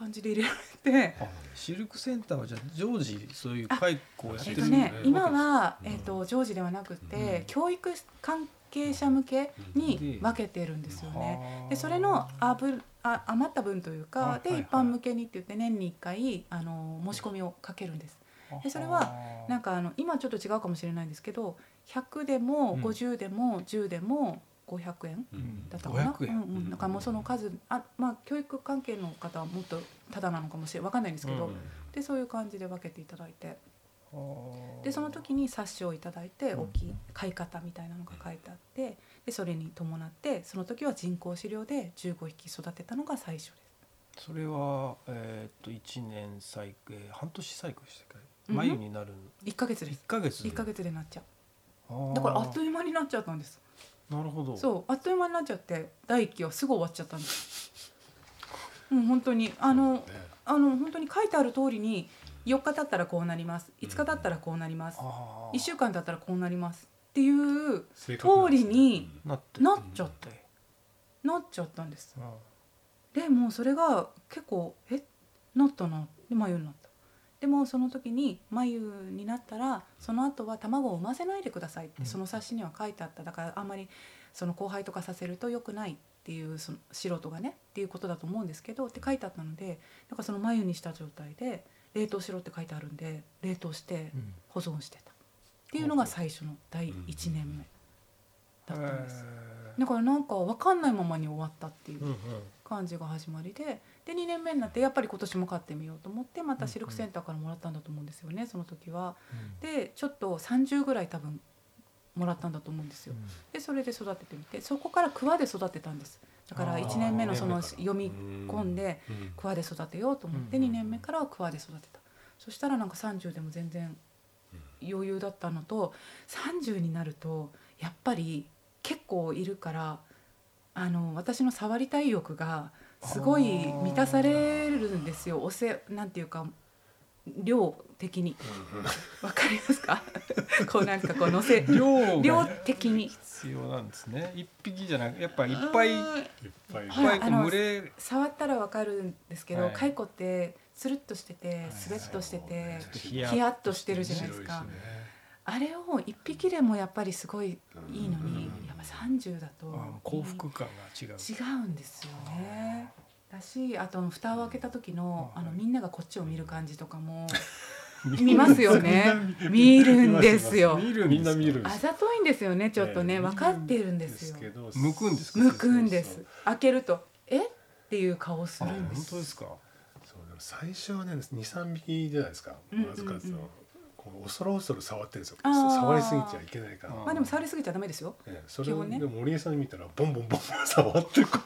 感じで入れられて。シルクセンターはじゃあ常時そういう蚕をやってる、ね、今は、えーと、常時ではなくて、うん、教育関係者向けに分けてるんですよね。でそれのあぶあ余った分というかで、一般向けにって言って年に1回あの申し込みをかけるんです。でそれはなんかあの今ちょっと違うかもしれないんですけど100でも50でも10でも500円だったかな、うんうん、だからもうその数あ、まあ、教育関係の方はもっとただなのかもしれ分かんないんですけど、うん、でそういう感じで分けていただいて。でその時に冊子を頂いて大きい買い方みたいなのが書いてあってでそれに伴ってその時は人工飼料で15匹育てたのが最初です。それは、えー、っと1年サイクル半年サイクルしたっけ？眉になる、うん、1か月です。1か月1か月でなっちゃう。だからあっという間になっちゃったんですなるほど。そうあっという間になっちゃって第一期はすぐ終わっちゃったんです。もう本当にあの、ね、あの本当に書いてある通りに4日経ったらこうなります。5日経ったらこうなります、うん、1週間経ったらこうなります。っていう通りになっちゃって。なっちゃったんです。でもうそれが結構えなったな。で眉になったでもその時に眉になったらその後は卵を産ませないでくださいってその冊子には書いてあった。だからあんまりその後輩とかさせると良くないっていうその素人がねっていうことだと思うんですけどって書いてあったのでだからその眉にした状態で冷凍しろって書いてあるんで冷凍して保存してた。っていうのが最初の第1年目だったんです。だからなんか分かんないままに終わったっていう感じが始まりでで2年目になってやっぱり今年も買ってみようと思ってまたシルクセンターからもらったんだと思うんですよねその時は。でちょっと30ぐらい多分もらったんだと思うんですよ。でそれで育ててみてそこから桑で育てたんです。だから1年目のその読み込んで桑で育てようと思って2年目からは桑で育てた。そしたらなんか30でも全然余裕だったのと30になるとやっぱり結構いるからあの私の触りたい欲がすごい満たされるんですよ。おせなんていうか量的に。わかりますか？こうなんかこう乗せ量量的に。必要なんですね。一匹じゃなくやっぱいっぱいいっぱい。いっぱい群れ。触ったらわかるんですけど、はい、蚕ってつるっとしててスベッとしててヒヤッとしてる。じゃないですか。あれを一匹でもやっぱりすごいいいのに、やっぱ30だと幸福感が違う違うんですよね。だしあと蓋を開けた時のあのみんながこっちを見る感じとかも 見ますよね。見るんですよ。見るみんな見る。あざといんですよね。ちょっとね、分かってるんですよ。向くんです向くんです。開けるとえ？っていう顔するんです。本当ですか。そう最初はね二三匹じゃないですか。預かつの。こう恐る恐る触ってるんですよ。触りすぎちゃいけないから。まあでも触りすぎちゃダメですよ、ええ、それを、ね、でも森江さん見たらボンボンボン触ってこ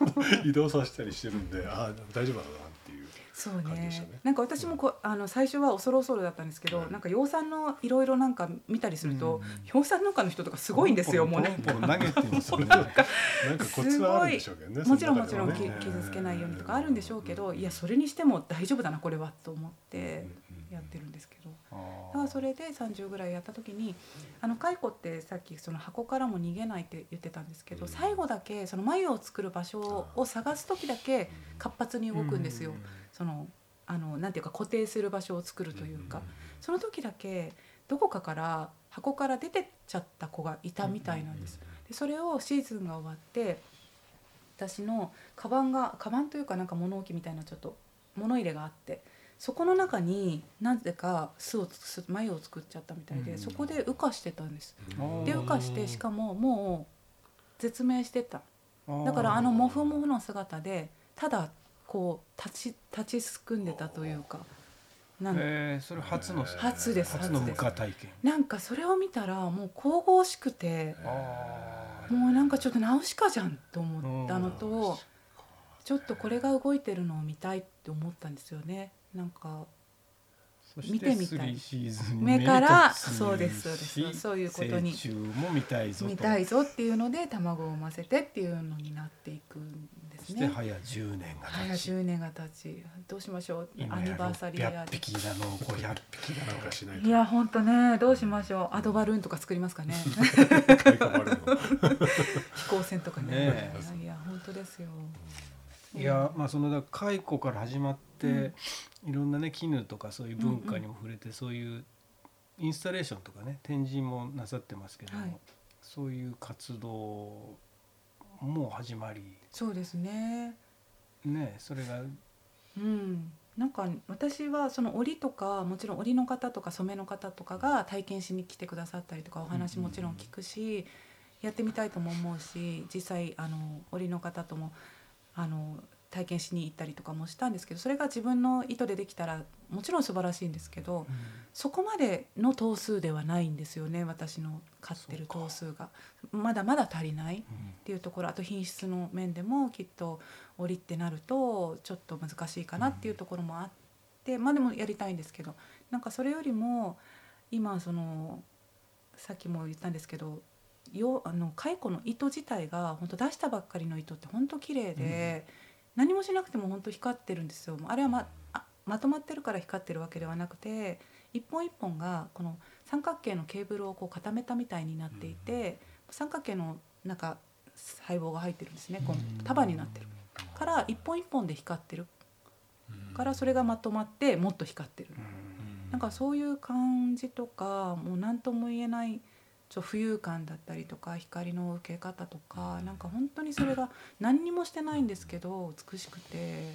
う移動させたりしてるんでああ大丈夫だなっていうそうね、ね、なんか私もこあの最初は恐る恐るだったんですけど、うん、なんか養蚕のいろいろなんか見たりすると、うん、養蚕農家の人とかすごいんですよ、もうね。投げてますね。なんかコツはあるんでしょうけどね。もちろんもちろん傷つけないようにとかあるんでしょうけど、いやそれにしても大丈夫だなこれはと思ってやってるんですけど。だからそれで30ぐらいやった時にあの蚕ってさっきその箱からも逃げないって言ってたんですけど最後だけその繭を作る場所を探す時だけ活発に動くんですよ。そのあのなんていうか固定する場所を作るというか。その時だけどこかから箱から出てっちゃった子がいたみたいなんです。でそれをシーズンが終わって私のカバンがカバンというかなんか物置みたいなちょっと物入れがあってそこの中になぜか巣を繭を作っちゃったみたいで、うん、そこで羽化してたんです。で羽化してしかももう絶命してた。だからあのモフモフの姿でただこう立ち立ちすくんでたというか。なんえー、それ初の初です初の無化体験。なんかそれを見たらもう神々しくてもうなんかちょっとナウシカじゃんと思ったのとちょっとこれが動いてるのを見たいって思ったんですよねなんか見てみたい目からそうですそうですそういうことに見たいぞ見たいぞっていうので卵を産ませてっていうのになっていくんですね。早10年が。早10年が経ちどうしましょう？アニバーサリーや匹だの500匹だのかしないいや本当ねどうしましょう？アドバルーンとか作りますかね。飛行船とかね。ねいや本当ですよ。いやまあそのだ蚕から始まって、うん。いろんなね絹とかそういう文化にも触れて、そういうインスタレーションとかね展示もなさってますけども、はい、そういう活動も始まり。そうですね。ねそれが。うん。なんか私はその織とかもちろん織の方とか染めの方とかが体験しに来てくださったりとかお話もちろん聞くし、やってみたいとも思うし実際あの織の方ともあの体験しに行ったりとかもしたんですけどそれが自分の意図でできたらもちろん素晴らしいんですけど、うん、そこまでの頭数ではないんですよね私の飼ってる頭数が。まだまだ足りないっていうところ、あと品質の面でもきっと折ってなるとちょっと難しいかなっていうところもあって、まあでもやりたいんですけどなんかそれよりも今そのさっきも言ったんですけどよあの蚕の糸自体が本当出したばっかりの糸って本当綺麗で。うん。何もしなくても本当光ってるんですよ。あれはままとまってるから光ってるわけではなくて一本一本がこの三角形のケーブルをこう固めたみたいになっていて、三角形のなんか細胞が入ってるんですね。こう束になってる。から一本一本で光ってる。からそれがまとまってもっと光ってる。なんかそういう感じとかもう何とも言えないちょ浮遊感だったりとか光の受け方とかなんか本当にそれが何にもしてないんですけど美しくて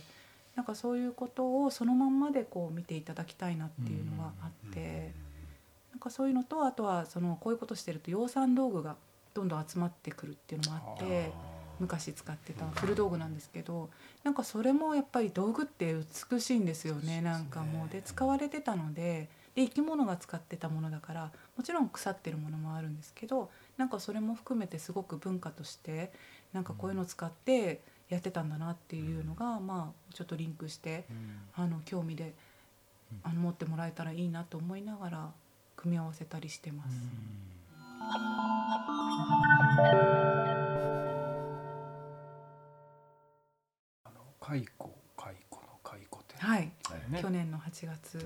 なんかそういうことをそのまんまでこう見ていただきたいなっていうのはあってなんかそういうのとあとはそのこういうことしてると養蚕道具がどんどん集まってくるっていうのもあって昔使ってた古道具なんですけどなんかそれもやっぱり道具って美しいんですよね。なんかもう。で使われてたのでで生き物が使ってたものだからもちろん腐ってるものもあるんですけどなんかそれも含めてすごく文化としてなんかこういうのを使ってやってたんだなっていうのが、まあちょっとリンクして、あの興味であの持ってもらえたらいいなと思いながら組み合わせたりしてます。蚕蚕の蚕って。はい、ね、去年の8月、ね、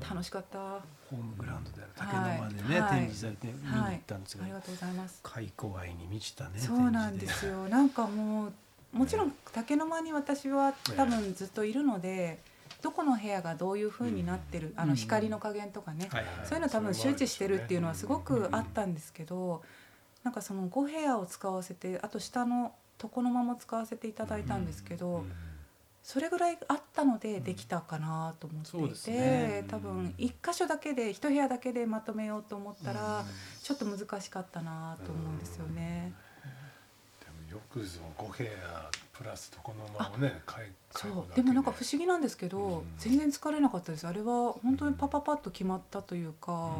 楽しかった。ホームグラウンドである竹の間でね、はい、展示されて見に行ったんですが、はい、ありがとうございます。蚕愛に満ちたねそうなんですよ。なんかもうもちろん竹の間に私は多分ずっといるので、どこの部屋がどういう風になってる、あの光の加減とかね、そういうの多分周知してるっていうのはすごくあったんですけど、なんかその5部屋を使わせてあと下の床の間も使わせていただいたんですけど、それぐらいあったのでできたかなと思っていて、ね、多分1箇所だけで1部屋だけでまとめようと思ったらちょっと難しかったなと思うんですよね。でもよくぞ5部屋プラス床の間をねそう。でもなんか不思議なんですけど、全然疲れなかったです。あれは本当にパパパッと決まったというか、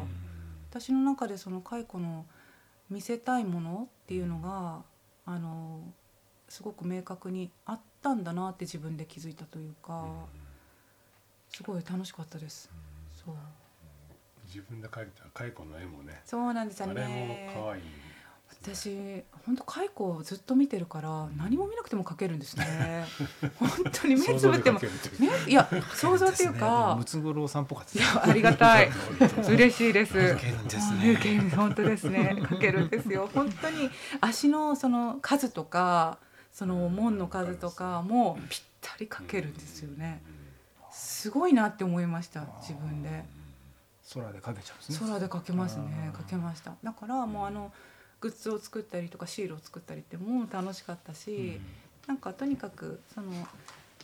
私の中でその蚕の見せたいものっていうのがあのすごく明確にあったんだなって自分で気づいたというか、すごい楽しかったです。そう。自分で描いた蚕の絵もねそうなんですよね。あれも可愛い私本当蚕をずっと見てるから何も見なくても描けるんですね。本当に目つぶってもねいや想像っていうか ムツゴロウさんっぽかったいやありがたい。嬉しいです。描けるんですね。本当ですね。描けるんですよ。本当に足のその数とかその門の数とかもぴったり描けるんですよね。すごいなって思いました自分で。空で描けちゃうんですね。空で描けますね描けました。だからもうあのグッズを作ったりとかシールを作ったりってもう楽しかったし、なんかとにかくその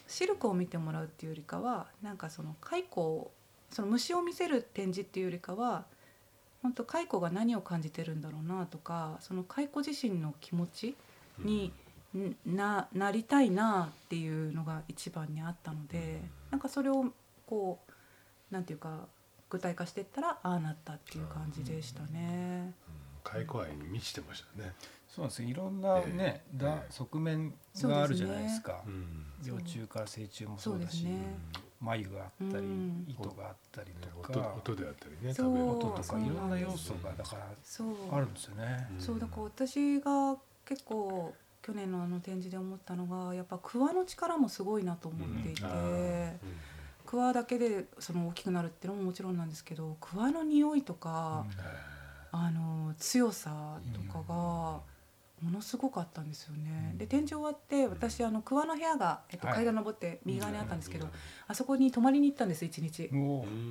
シルクを見てもらうっていうよりかはなんかその蚕その虫を見せる展示っていうよりかは本当蚕が何を感じてるんだろうなとかその蚕自身の気持ちにななりたいなっていうのが一番にあったのでなんかそれをこうなんていうか具体化していったらああなったっていう感じでしたね。蚕愛に満ちてましたね。そうなんです。いろんなね、えー、だ側面があるじゃないですか。すね、幼虫から成虫もそうだし、ね、眉があったり、糸があったりとか、音であったりね、食べ音とかいろんな要素がだからあるんですよね。そうだから私が結構去年のあの展示で思ったのがやっぱ桑の力もすごいなと思っていて、桑だけでその大きくなるっていうのももちろんなんですけど桑の匂いとか、あの強さとかがものすごかったんですよね。で展示終わって私あの桑の部屋が、えっと、階段登って右側にあったんですけど、あそこに泊まりに行ったんです一日。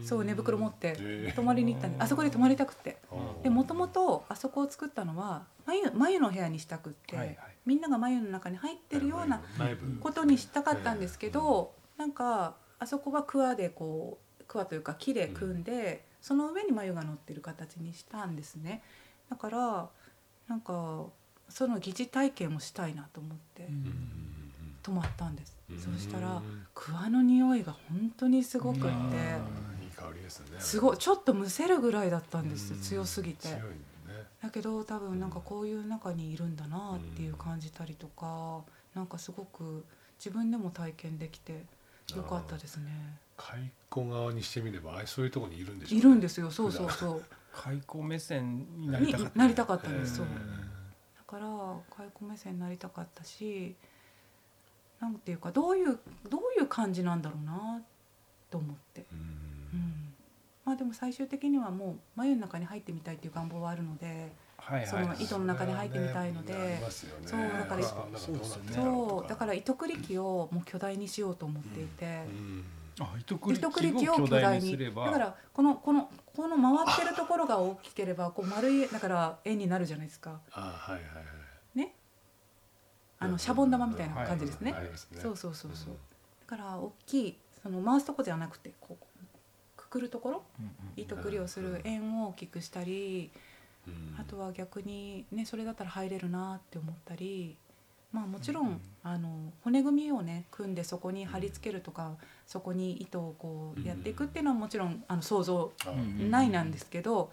そう寝袋持って泊まりに行ったんであそこで泊まりたくて。でもともとあそこを作ったのは眉眉の部屋にしたくって、みんなが眉の中に入ってるようなことにしたかったんですけど、なんかあそこは桑でこう桑というか木で組んで。その上に眉が乗ってる形にしたんですね。だからなんかその疑似体験をしたいなと思って泊まったんです。そしたら桑の匂いが本当にすごくってすごいちょっとむせるぐらいだったんです強すぎて。だけど多分なんかこういう中にいるんだなっていう感じたりとかなんかすごく自分でも体験できてよかったですね。蚕側にしてみればあそういうところにいるんでしょう、ね、いるんですよ。そうそうそう。蚕目線になりたかった。なりたかったんです。そう。だから蚕目線になりたかったしなんていうかどういうどういう感じなんだろうなと思って。うん、まあでも最終的にはもう眉の中に入ってみたいっていう願望はあるのでその糸の中に入ってみたいので、そうだからそうだから糸繰り機をもう巨大にしようと思っていて。糸繰り機を巨大にだからこのこのこの回ってるところが大きければこう丸いだから円になるじゃないですか。はいはいはい。ね？あのシャボン玉みたいな感じですね。そうそうそうそう。だから大きいその回すとこじゃなくてこうくくるところ、糸繰りをする円を大きくしたり、あとは逆にねそれだったら入れるなって思ったり。まあ、もちろん、あの骨組みをね組んでそこに貼り付けるとか、そこに糸をこうやっていくっていうのはもちろんあの想像ないなんですけど、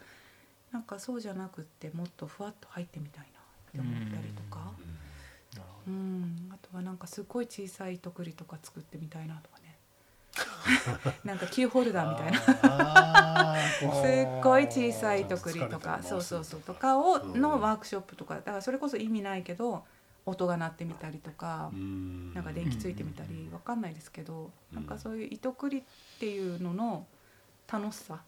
なんかそうじゃなくってもっとふわっと入ってみたいなって思ったりとか、うんあとはなんかすごい小さい糸くりとか作ってみたいなとかね。なんかキーホルダーみたいな。すっごい小さい糸くりとかそうそうそうとかをのワークショップとかだからそれこそ意味ないけど音が鳴ってみたりとかなんか電気ついてみたりわかんないですけどなんかそういう糸繰りっていうのの楽しさ。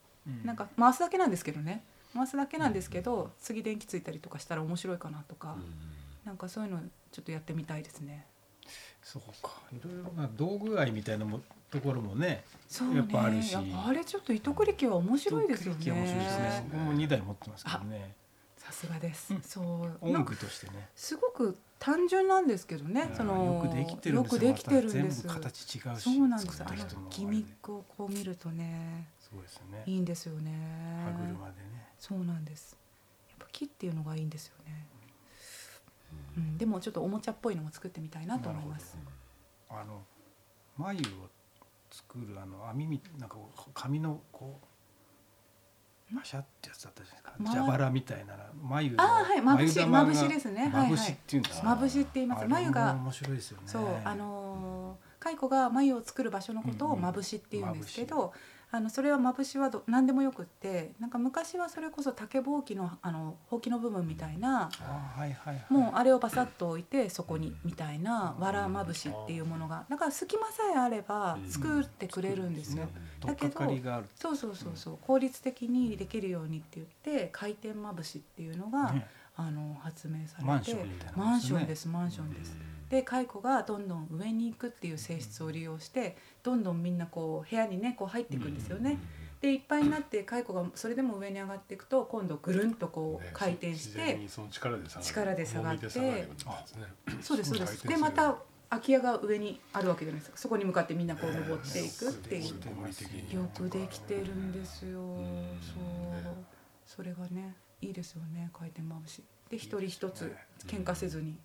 なんか回すだけなんですけどね。回すだけなんですけど次電気ついたりとかしたら面白いかなとかなんかそういうのちょっとやってみたいですね。そうかいろいろな道具愛みたいなもところもねそうやっぱあるしあれちょっと糸繰り機は面白いですよね。面白いですね。僕も2台持ってますけどね。さすがです。そう音具としてね。すごく単純なんですけどね、そのよくできてるんですよ。よくできてるんです。形違うし、そうなんです。あのギミックをこう見るとね、そうですね。いいんですよね。歯車でね。そうなんです。やっぱ木っていうのがいいんですよね。うん、でもちょっとおもちゃっぽいのも作ってみたいなと思います。あの眉を作るあの網みなんか紙のこうパシャってやつだったじゃないですか。蛇腹みたいな。眉あはい。まぶしまぶしですね。まぶしっていうんですまぶしって言います。眉が面白いですよね。そうあの蚕が眉を作る場所のことをまぶしって言うんですけど、あのそれはまぶしはど何でもよくってなんか昔はそれこそ竹ぼうきのあのほうきの部分みたいな、もうあれをバサッと置いてそこにみたいなわらまぶしっていうものがだから隙間さえあれば作ってくれるんですよ。だけどそうそうそうそう効率的にできるようにって言って回転まぶしっていうのが、あの発明されてマンションですマンションです。で蚕がどんどん上に行くっていう性質を利用してどんどんみんなこう部屋にねこう入っていくんですよね。でいっぱいになって蚕がそれでも上に上がっていくと今度ぐるんとこう回転して、力で下がってそうですそうです。でまた空き家が上にあるわけじゃないですか。そこに向かってみんなこう登っていくっていう。よくできてるんですよ。そう。それがねいいですよね。回転回し。で一人一つ喧嘩せずに。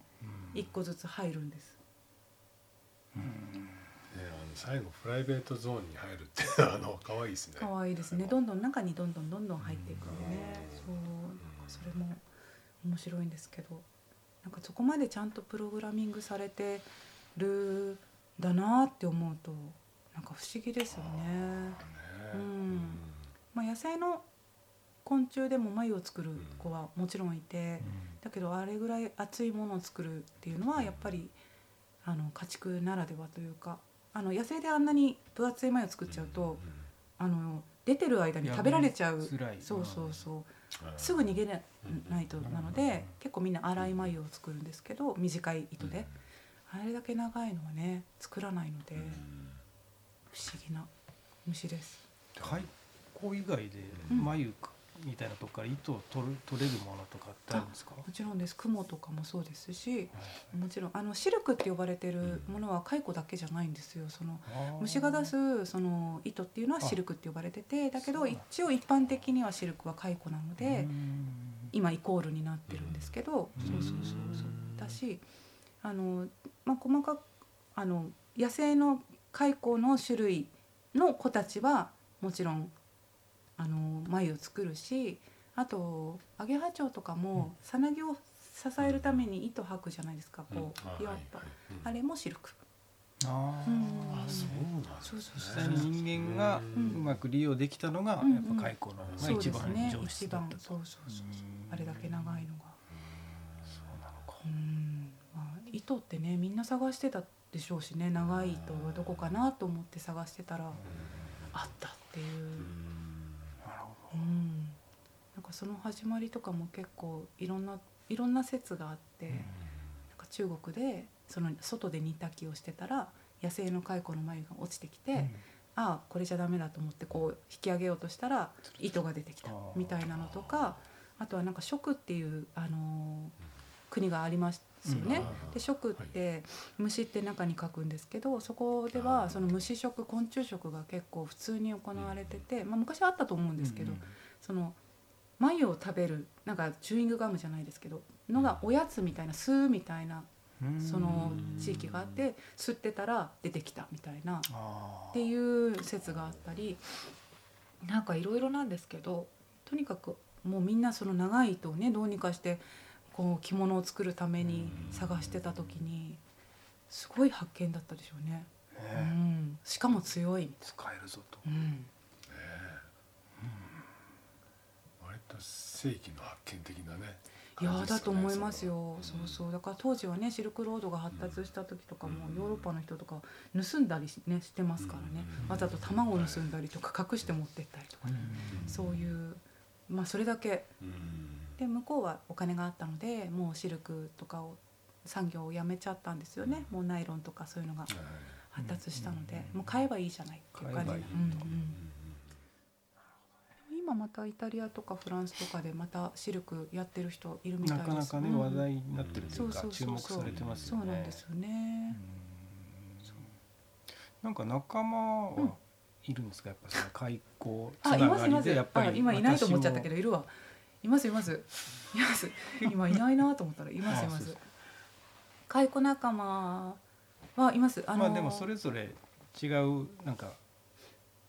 一個ずつ入るんです。うん、最後プライベートゾーンに入るってあの可愛いですね。可愛いですね。どんどん中にどんどんどんどん入っていくんでね。そうなんかそれも面白いんですけど、なんかそこまでちゃんとプログラミングされてるだなって思うとなんか不思議ですよね。うん。まあ野生の昆虫でも繭を作る子はもちろんいて、だけどあれぐらい厚いものを作るっていうのはやっぱりあの家畜ならではというかあの野生であんなに分厚い繭を作っちゃうと、あの出てる間に食べられちゃう。そうそうそう。すぐ逃げないとなので結構みんな粗い繭を作るんですけど短い糸で。あれだけ長いのはね作らないので不思議な虫です。はい、こ以外で繭みたいなとこから糸を取る取れるものとかってあるんですか？もちろんです。雲とかもそうですし、はい、もちろんあのシルクって呼ばれてるものは蚕だけじゃないんですよ。その虫が出すその糸っていうのはシルクって呼ばれててだけど一応一般的にはシルクは蚕なので今イコールになってるんですけどそうそうそうそう。だしあの、まあ、細かくあの野生の蚕の種類の子たちはもちろんあの眉を作るしあとアゲハチョウとかもさなぎを支えるために糸吐くじゃないですかこうピヨッと。あれもシルク。あ、うん、あそうなんですね。人間がうまく利用できたのがやっぱ蚕のが一番上質だったと。そうそうそうあれだけ長いのが。そうなのか。うん。まあ糸ってねみんな探してたでしょうしね長い糸はどこかなと思って探してたらあったっていう。うん、なんかかその始まりとかも結構いろんないろんな説があって、うん、なんか中国でその外で煮炊きをしてたら野生の蚕の繭が落ちてきて、うん、ああこれじゃダメだと思ってこう引き上げようとしたら糸が出てきたみたいなのとかあとはなんか食っていう、あのー、国がありますよね。で食って虫って中に書くんですけどそこではその虫食昆虫食が結構普通に行われてて、まあ、昔あったと思うんですけど、その眉を食べるなんかチューイングガムじゃないですけどのがおやつみたいな吸うみたいなその地域があって吸ってたら出てきたみたいなっていう説があったりなんかいろいろなんですけどとにかくもうみんなその長い糸をねどうにかしてこう着物を作るために探してた時にすごい発見だったでしょうね。うん、しかも強い。使えるぞと、うん、割と世紀の発見的なねいやだと思いますよ、そうそう。だから当時はねシルクロードが発達した時とかも、ヨーロッパの人とか盗んだりねしてますからね、わざと卵を盗んだりとか隠して持ってったりとか、そういうまあそれだけ、で向こうはお金があったのでもうシルクとかを産業をやめちゃったんですよね、もうナイロンとかそういうのが発達したので、もう買えばいいじゃないっていう感じ。で。今またイタリアとかフランスとかでまたシルクやってる人いるみたいです。なかなかね、話題になってるというか注目されてますよね。そうなんですよね。なんか仲間はいるんですか、やっぱその開口つながりでやっぱり今いないと思っちゃったけどいるわ。いますいます。います。今いないなと思ったらいますいます。解雇仲間はいます。あのまあでもそれぞれ違うなんか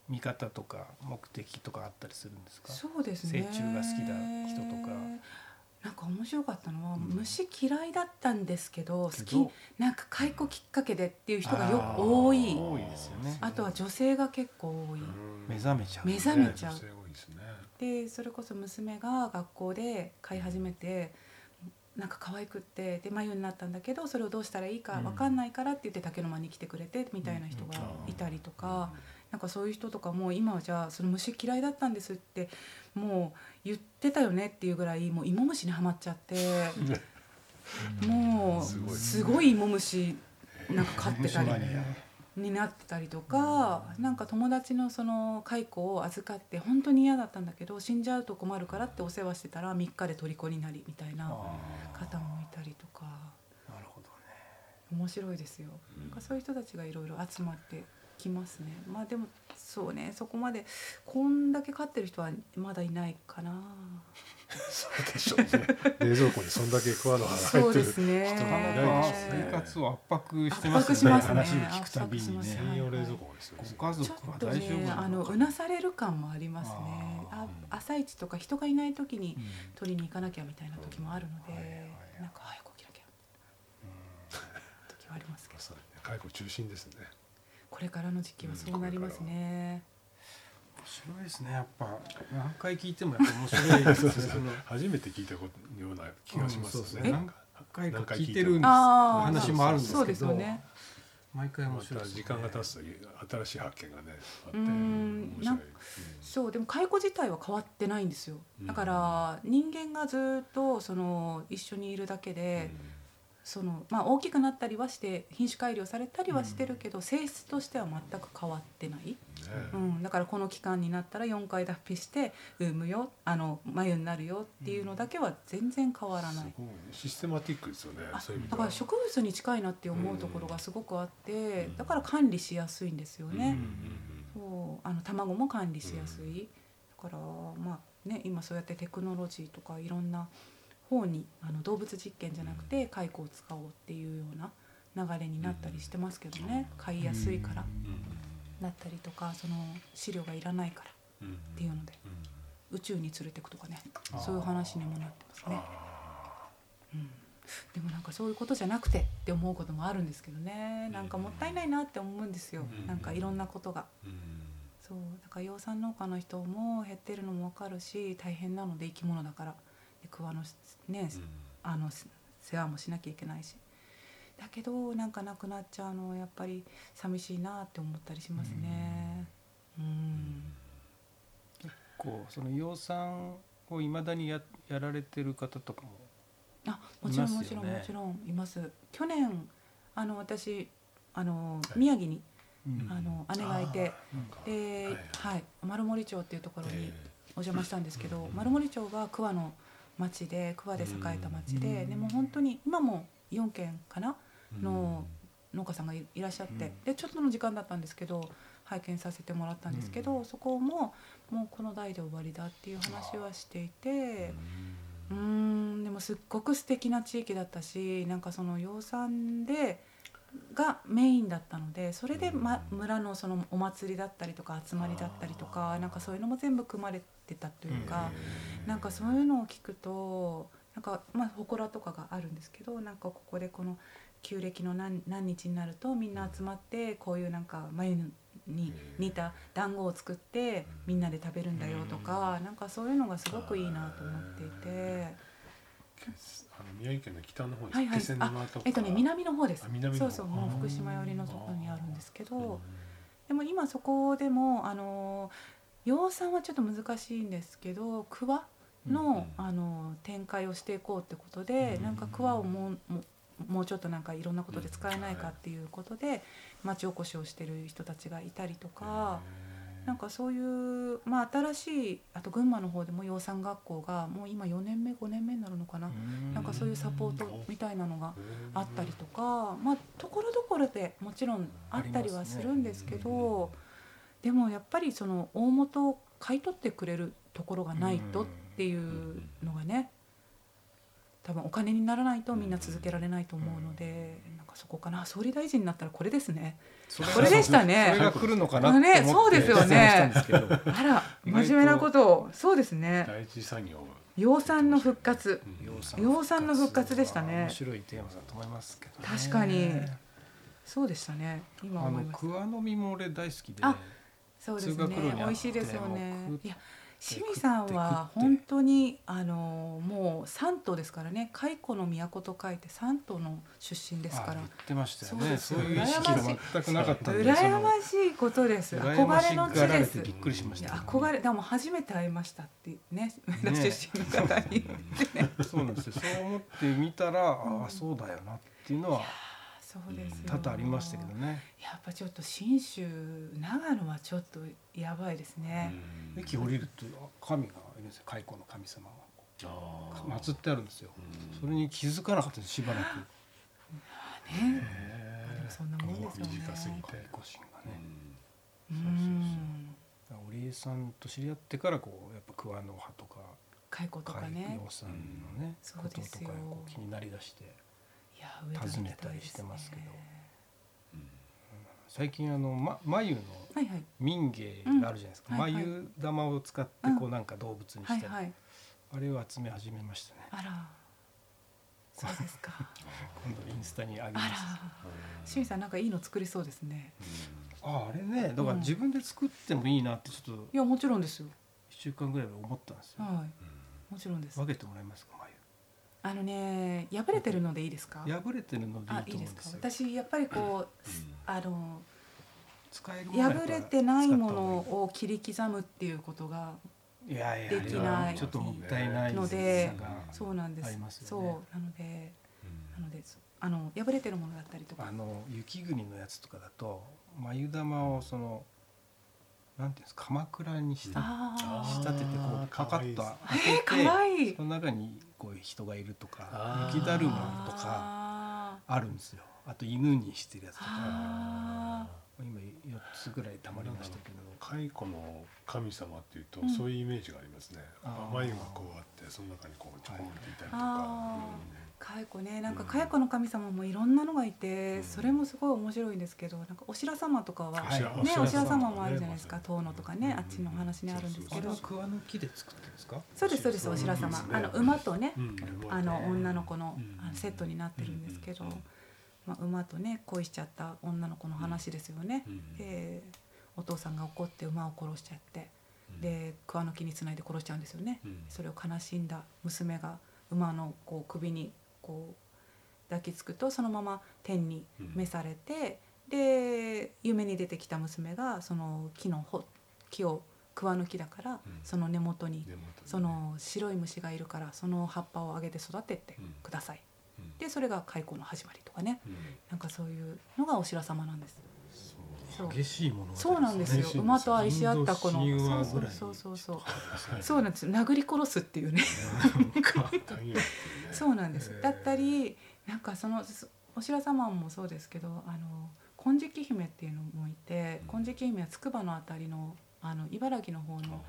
見方とか目的とかあったりするんですか？そうですね。成虫が好きな人とか。なんか面白かったのは、うん、虫嫌いだったんですけど好きなんか解雇きっかけでっていう人がよく多い。多いですよね。あとは女性が結構多い。目覚めちゃう、ね、目覚めちゃうでそれこそ娘が学校で飼い始めてなんか可愛くってで眉になったんだけどそれをどうしたらいいか分かんないからって言って竹の間に来てくれてみたいな人がいたりとか。うん。なんかそういう人とかも今はじゃあその虫嫌いだったんですってもう言ってたよねっていうぐらいもう芋虫にはまっちゃってもうすごい芋虫なんか飼ってたり。になってたりとか、なんか友達のその蚕を預かって本当に嫌だったんだけど死んじゃうと困るからってお世話してたら3日で虜になりみたいな方もいたりとか。なるほどね。面白いですよ、なんかそういう人たちがいろいろ集まってきますね。まあでもそうね。そこまでこんだけ飼ってる人はまだいないかなそうでしょうね。冷蔵庫にそんだけ食わの花入ってる人がいないでしょうね。生活を圧迫してますね。ますね話を聞くたびにね。専用冷蔵庫ですよ、ね、ご家族は大丈夫ね、あのうなされる感もありますね。あ朝一とか人がいない時に取りに行かなきゃみたいな時もあるので、うん、なんか早く起きなきゃ、うん、時はありますけど。介護中心ですね。これからの時期はそうなりますね。面白いですね。やっぱ何回聞いてもやっぱ面白いですね。初めて聞いたような気がしますね。何回か聞いてる話もあるんですけど、ね、毎回面白い、ね、時間が経つと新しい発見がねあって面白い。そうでも介護自体は変わってないんですよ。だから人間がずっとその一緒にいるだけで。うんそのまあ、大きくなったりはして品種改良されたりはしてるけど、うん、性質としては全く変わってない、ね、うん、だからこの期間になったら4回脱皮して産むよあの眉になるよっていうのだけは全然変わらない、うん、システマティックですよねだから植物に近いなって思うところがすごくあって、だから管理しやすいんですよね、そう。あの卵も管理しやすい、だからまあね今そうやってテクノロジーとかいろんな方にあの動物実験じゃなくて蚕を使おうっていうような流れになったりしてますけどね。飼いやすいから。だったりとかその飼料がいらないからっていうので宇宙に連れてくとかねそういう話にもなってますね。うん、でもなんかそういうことじゃなくてって思うこともあるんですけどね。なんかもったいないなって思うんですよ。なんかいろんなことが。そう。だから養蚕農家の人も減ってるのも分かるし大変なので生き物だから。で桑のね、あの世話もしなきゃいけないし。だけどなんかなくなっちゃうのやっぱり寂しいなって思ったりしますね。うん、結構その養蚕こう未だにややられてる方とかもあもちろんもちろんもちろんいます。去年あの私あの宮城に、あの姉がいてで、はい丸森町っていうところにお邪魔したんですけど、丸森町が桑の町で桑で栄えた町で、でも本当に今も4軒かなの農家さんがいらっしゃって、でちょっとの時間だったんですけど拝見させてもらったんですけど、そこももうこの代で終わりだっていう話はしていて。うん。でもすっごく素敵な地域だったしなんかその養蚕でがメインだったのでそれで、ま、村のそのお祭りだったりとか集まりだったりとかなんかそういうのも全部組まれてたというかなんかそういうのを聞くとなんかまあ祠とかがあるんですけどなんかここでこの旧暦の何何日になるとみんな集まってこういうなんか眉に似た団子を作ってみんなで食べるんだよとかなんかそういうのがすごくいいなと思っていて。あの宮城県の北の方はいはい、えっとね南の方です。そうそうもう福島寄りのところにあるんですけど、でも今そこでもあの養蚕はちょっと難しいんですけど桑の,、あの展開をしていこうってことで、なんか桑をもうももうちょっとなんかいろんなことで使えないかっていうことで町おこしをしてる人たちがいたりとか。なんかそういう、まあ、新しいあと群馬の方でも養蚕学校がもう今4年目5年目になるのかな。なんかそういうサポートみたいなのがあったりとかまあところどころでもちろんあったりはするんですけど、でもやっぱりその大元を買い取ってくれるところがないとっていうのがね多分お金にならないとみんな続けられないと思うのでなんかそこかな総理大臣になったらこれですね。これでしたね。それが来るのかなってね、そうですよね。あら、真面目なことを、そうですね。第一作業。養蚕の復活。養蚕の復活でしたね。面白いテーマだと思いますけど、確かに。そうでしたね。今思います。桑の実も俺大好きで。そうですね。美味しいですよね。いや。清水さんは本当にあのもう三島ですからね。蚕の都と書いて三島の出身ですから。言ってましたよね。そういう意識が全くなかった羨ましいことです。憧れの地です。びっくりしました、憧れでも初めて会いましたってね出身の方に、そうなんですよ。そう思ってみたら、ああそうだよなっていうのはそうです多々ありましたけどね。やっぱちょっと信州長野はちょっとやばいですね。駅降りると神がいるんですよ蚕の神様が祀ってあるんですよ。それに気づかなかったですしばらく。ね。そんなもんですよね。短すぎて神がねうん織江さんと知り合ってからこうやっぱ桑の葉とか蚕とかね。養蚕のねこととか気になりだして訪ねたりしてますけど、最近あの、ま、眉の民芸があるじゃないですか、眉玉を使ってこうなんか動物にして、あれを集め始めましたね。あらそうですか。今度インスタに上げます。清水さんなんかいいの作りそうですね。ああれね、だから自分で作ってもいいなってちょっと。いやもちろんですよ。一週間ぐらい思ったんですよ。はい。もちろんです。分けてもらえますか？あのね破れてるのでいいですか？破れてるのでいいと思うんですか？私やっぱりこう、あの使える破れてないものを切り刻むっていうことができないちょっともったいないのでそうなんです、そうなので、なのであの破れてるものだったりとか。あの雪国のやつとかだと眉玉をそのなんていうんですか鎌倉に仕立ててこうパカッと開けてその中にこう人がいるとか雪だるまとかあるんですよ。あと犬にしてるやつとか。今4つぐらいたまりましたけど。蚕の神様っていうと、そういうイメージがありますね。眉がこうあってその中にこうちょこんっていたりとか。蚕ねなんか蚕の神様もいろんなのがいて、それもすごい面白いんですけどなんかお白様とかは、ねお白様もあるじゃないですか遠野とかね、あっちの話にあるんですけど。桑の木で作ってるんですか？そうですそうですお白様。あの馬とね、あの女の子のセットになってるんですけど、まあ、馬とね恋しちゃった女の子の話ですよね、でお父さんが怒って馬を殺しちゃってで桑の木につないで殺しちゃうんですよね、それを悲しんだ娘が馬のこう首にこう抱きつくとそのまま天に召されて、うん、で夢に出てきた娘がその木の木を桑の木だから、その根元にその白い虫がいるからその葉っぱを上げて育ててください、でそれが開口の始まりとかね、なんかそういうのがお白様なんです。激しいもの、そうなんですよ。馬と愛し合ったこの。そうそうそうそうそう。なんです。殴り殺すっていうね。そうなんです。だったりなんかそのお白様もそうですけどあの金色姫っていうのもいて金色姫は筑波の辺りのあの茨城の方の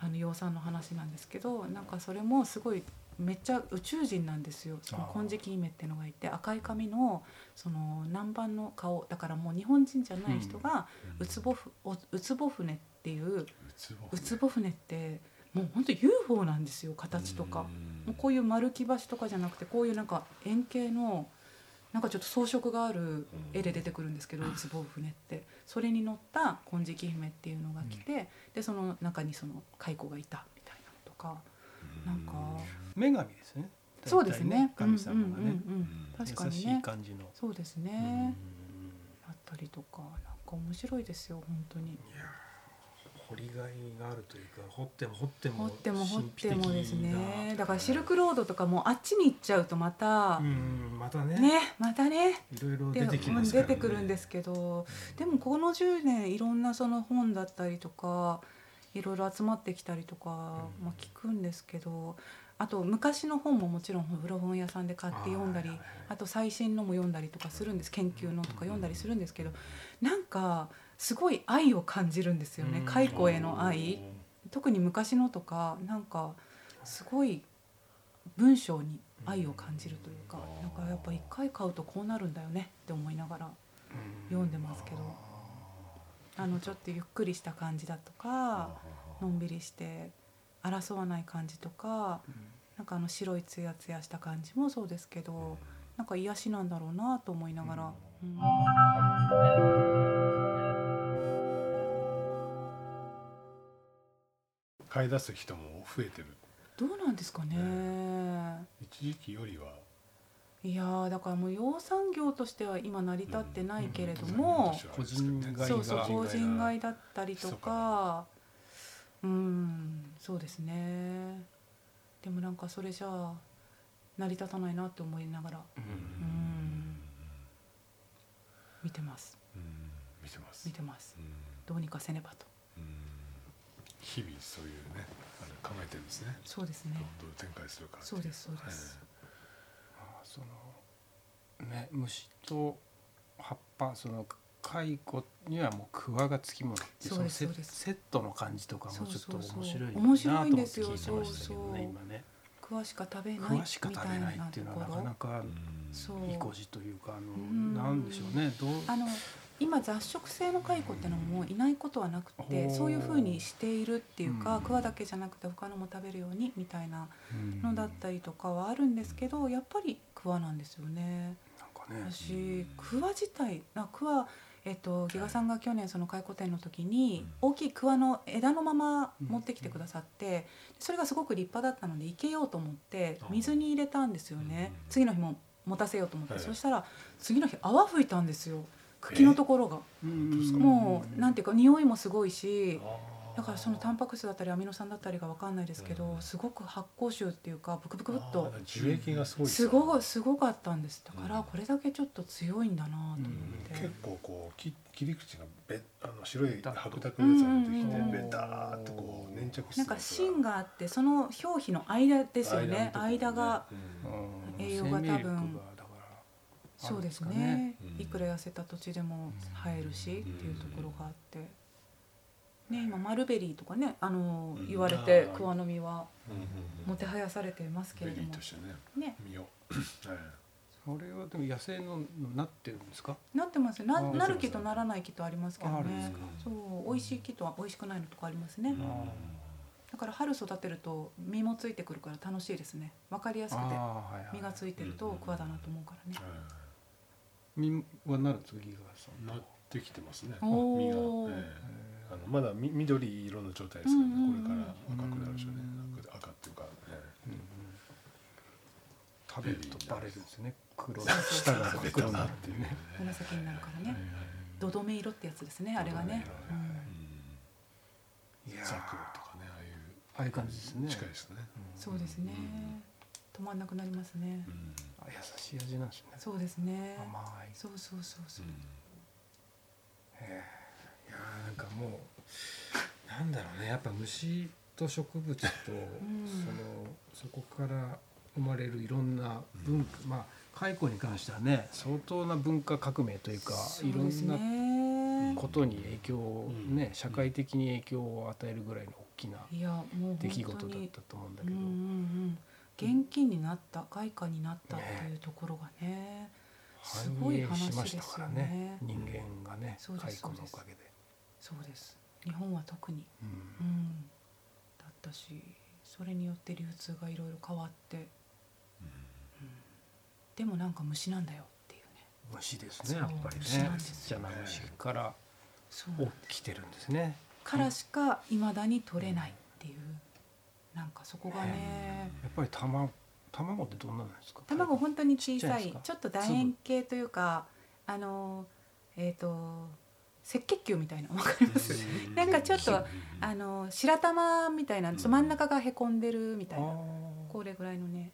あの養蚕の話なんですけどなんかそれもすごいめっちゃ宇宙人なんですよ。その金色姫っていうのがいて赤い髪のその南蛮の顔。だからもう日本人じゃない人がウツボフウツボ船っていうウツボ船ってもう本当 UFO なんですよ形とか。もうこういう丸木橋とかじゃなくてこういうなんか円形のなんかちょっと装飾がある絵で出てくるんですけど ウツボ船って。それに乗った金色姫っていうのが来てでその中にその蚕がいたみたいなとかなんか。女神ですね。そうですね。神様がね。確かにね。感じの。そうですね。あったりとかなんか面白いですよ本当に。掘りがいがあるというか掘っても掘っても掘っても掘ってもですね。だから。シルクロードとかもあっちに行っちゃうとまたまたね。ねまたね。いろいろ出てきます、ね、出てくるんですけど。でもこの10年いろんなその本だったりとかいろいろ集まってきたりとか、まあ、聞くんですけどあと昔の本ももちろん古本屋さんで買って読んだりあと最新のも読んだりとかするんです。研究のとか読んだりするんですけどなんかすごい愛を感じるんですよね。蚕への愛。特に昔のとかなんかすごい文章に愛を感じるというかなんかやっぱ一回買うとこうなるんだよねって思いながら読んでますけどあのちょっとゆっくりした感じだとかのんびりして争わない感じとかなんかあの白いツヤツヤした感じもそうですけどなんか癒しなんだろうなと思いながら。うん。買い出す人も増えてる。どうなんですかね、ね、一時期よりはいやだからもう養蚕業としては今成り立ってないけれども、個人買いそうそう個人買いだったりとかうんそうですねでもなんかそれじゃあ成り立たないなって思いながらうん見てます見てます見てますどうにかせねばと日々そういうね考えてるんですねそうですねどう展開するかそうですそうです、そのね虫と葉っぱその蚕にはもうクワがつきものってそのセットの感じとかもちょっと面白いなと思って聞いてましたけどね今ね。クしか食べないしか食べないっていうのはなかなか意固地というかあのなんでしょうねどうあの今雑食性の蚕ってのもいないことはなくてそういうふうにしているっていうか、クワだけじゃなくて他のも食べるようにみたいなのだったりとかはあるんですけどやっぱりクワなんですよね。なんかね。私クワ自体あクワえっと、ギガさんが去年その蚕店の時に大きい桑の枝のまま持ってきてくださってそれがすごく立派だったので生けようと思って水に入れたんですよね。次の日も持たせようと思って、そしたら次の日泡吹いたんですよ。茎のところが、もうなんていうか匂いもすごいしだからそのタンパク質だったりアミノ酸だったりが分かんないですけど、すごく発酵臭っていうかブクブクブッと樹液がすごいすごすごかったんです。だからこれだけちょっと強いんだなと思って、結構こう切り口がべあの白い白濁のやつが出てきてベターっとこう粘着してなんか芯があってその表皮の間ですよね。間が栄養が多分。そうですね、いくら痩せた土地でも生えるしっていうところがあって、ね、今マルベリーとかねあの言われて桑の実はもてはやされてますけれども、ね。それはでも野生のなってるんですか？なってます。ななる木とならない木とありますけどね。そう美味しい木とは美味しくないのとかありますね。だから春育てると実もついてくるから楽しいですね。わかりやすくて実がついてると桑だなと思うからね。実はなるんですかギガさんなってきてますね実が、えー、あのまだみ緑色の状態ですからね、これから赤くなるでしょうね、赤っていうか、ね食べるとバレるんですね黒下が黒なっていうね紫になるからねどどめ色ってやつですねあれがね、いやザクとかねああいうああいう感じですね近いですね、そうですね、止まんなくなりますね、あ優しい味なんですね。そうですね。甘い。そうそうそうそう、えいやなんかもうなんだろうね。やっぱ虫と植物と、そのそこから生まれるいろんな文化、まあ蚕に関してはね相当な文化革命というかいろんなことに影響をね、社会的に影響を与えるぐらいの大きな出来事だったと思うんだけど。現金になった外貨になったっていうところがねすごい話ですよね、ね、人間がね蚕のおかげで。そうです。日本は特に、うん、うん、だったしそれによって流通がいろいろ変わって、うん、うん、でもなんか虫なんだよっていうね。虫ですねやっぱりね。ちっちゃな虫から起きてるんですね。からしかいまだに取れないっていう、なんかそこがねやっぱり卵卵ってどんななんですか？卵本当に小さいちょっと楕円形というかあのえっ、ー、と赤血球みたいなわかります？なんかちょっとあの白玉みたいな真ん中がへこんでるみたいなこれぐらいのね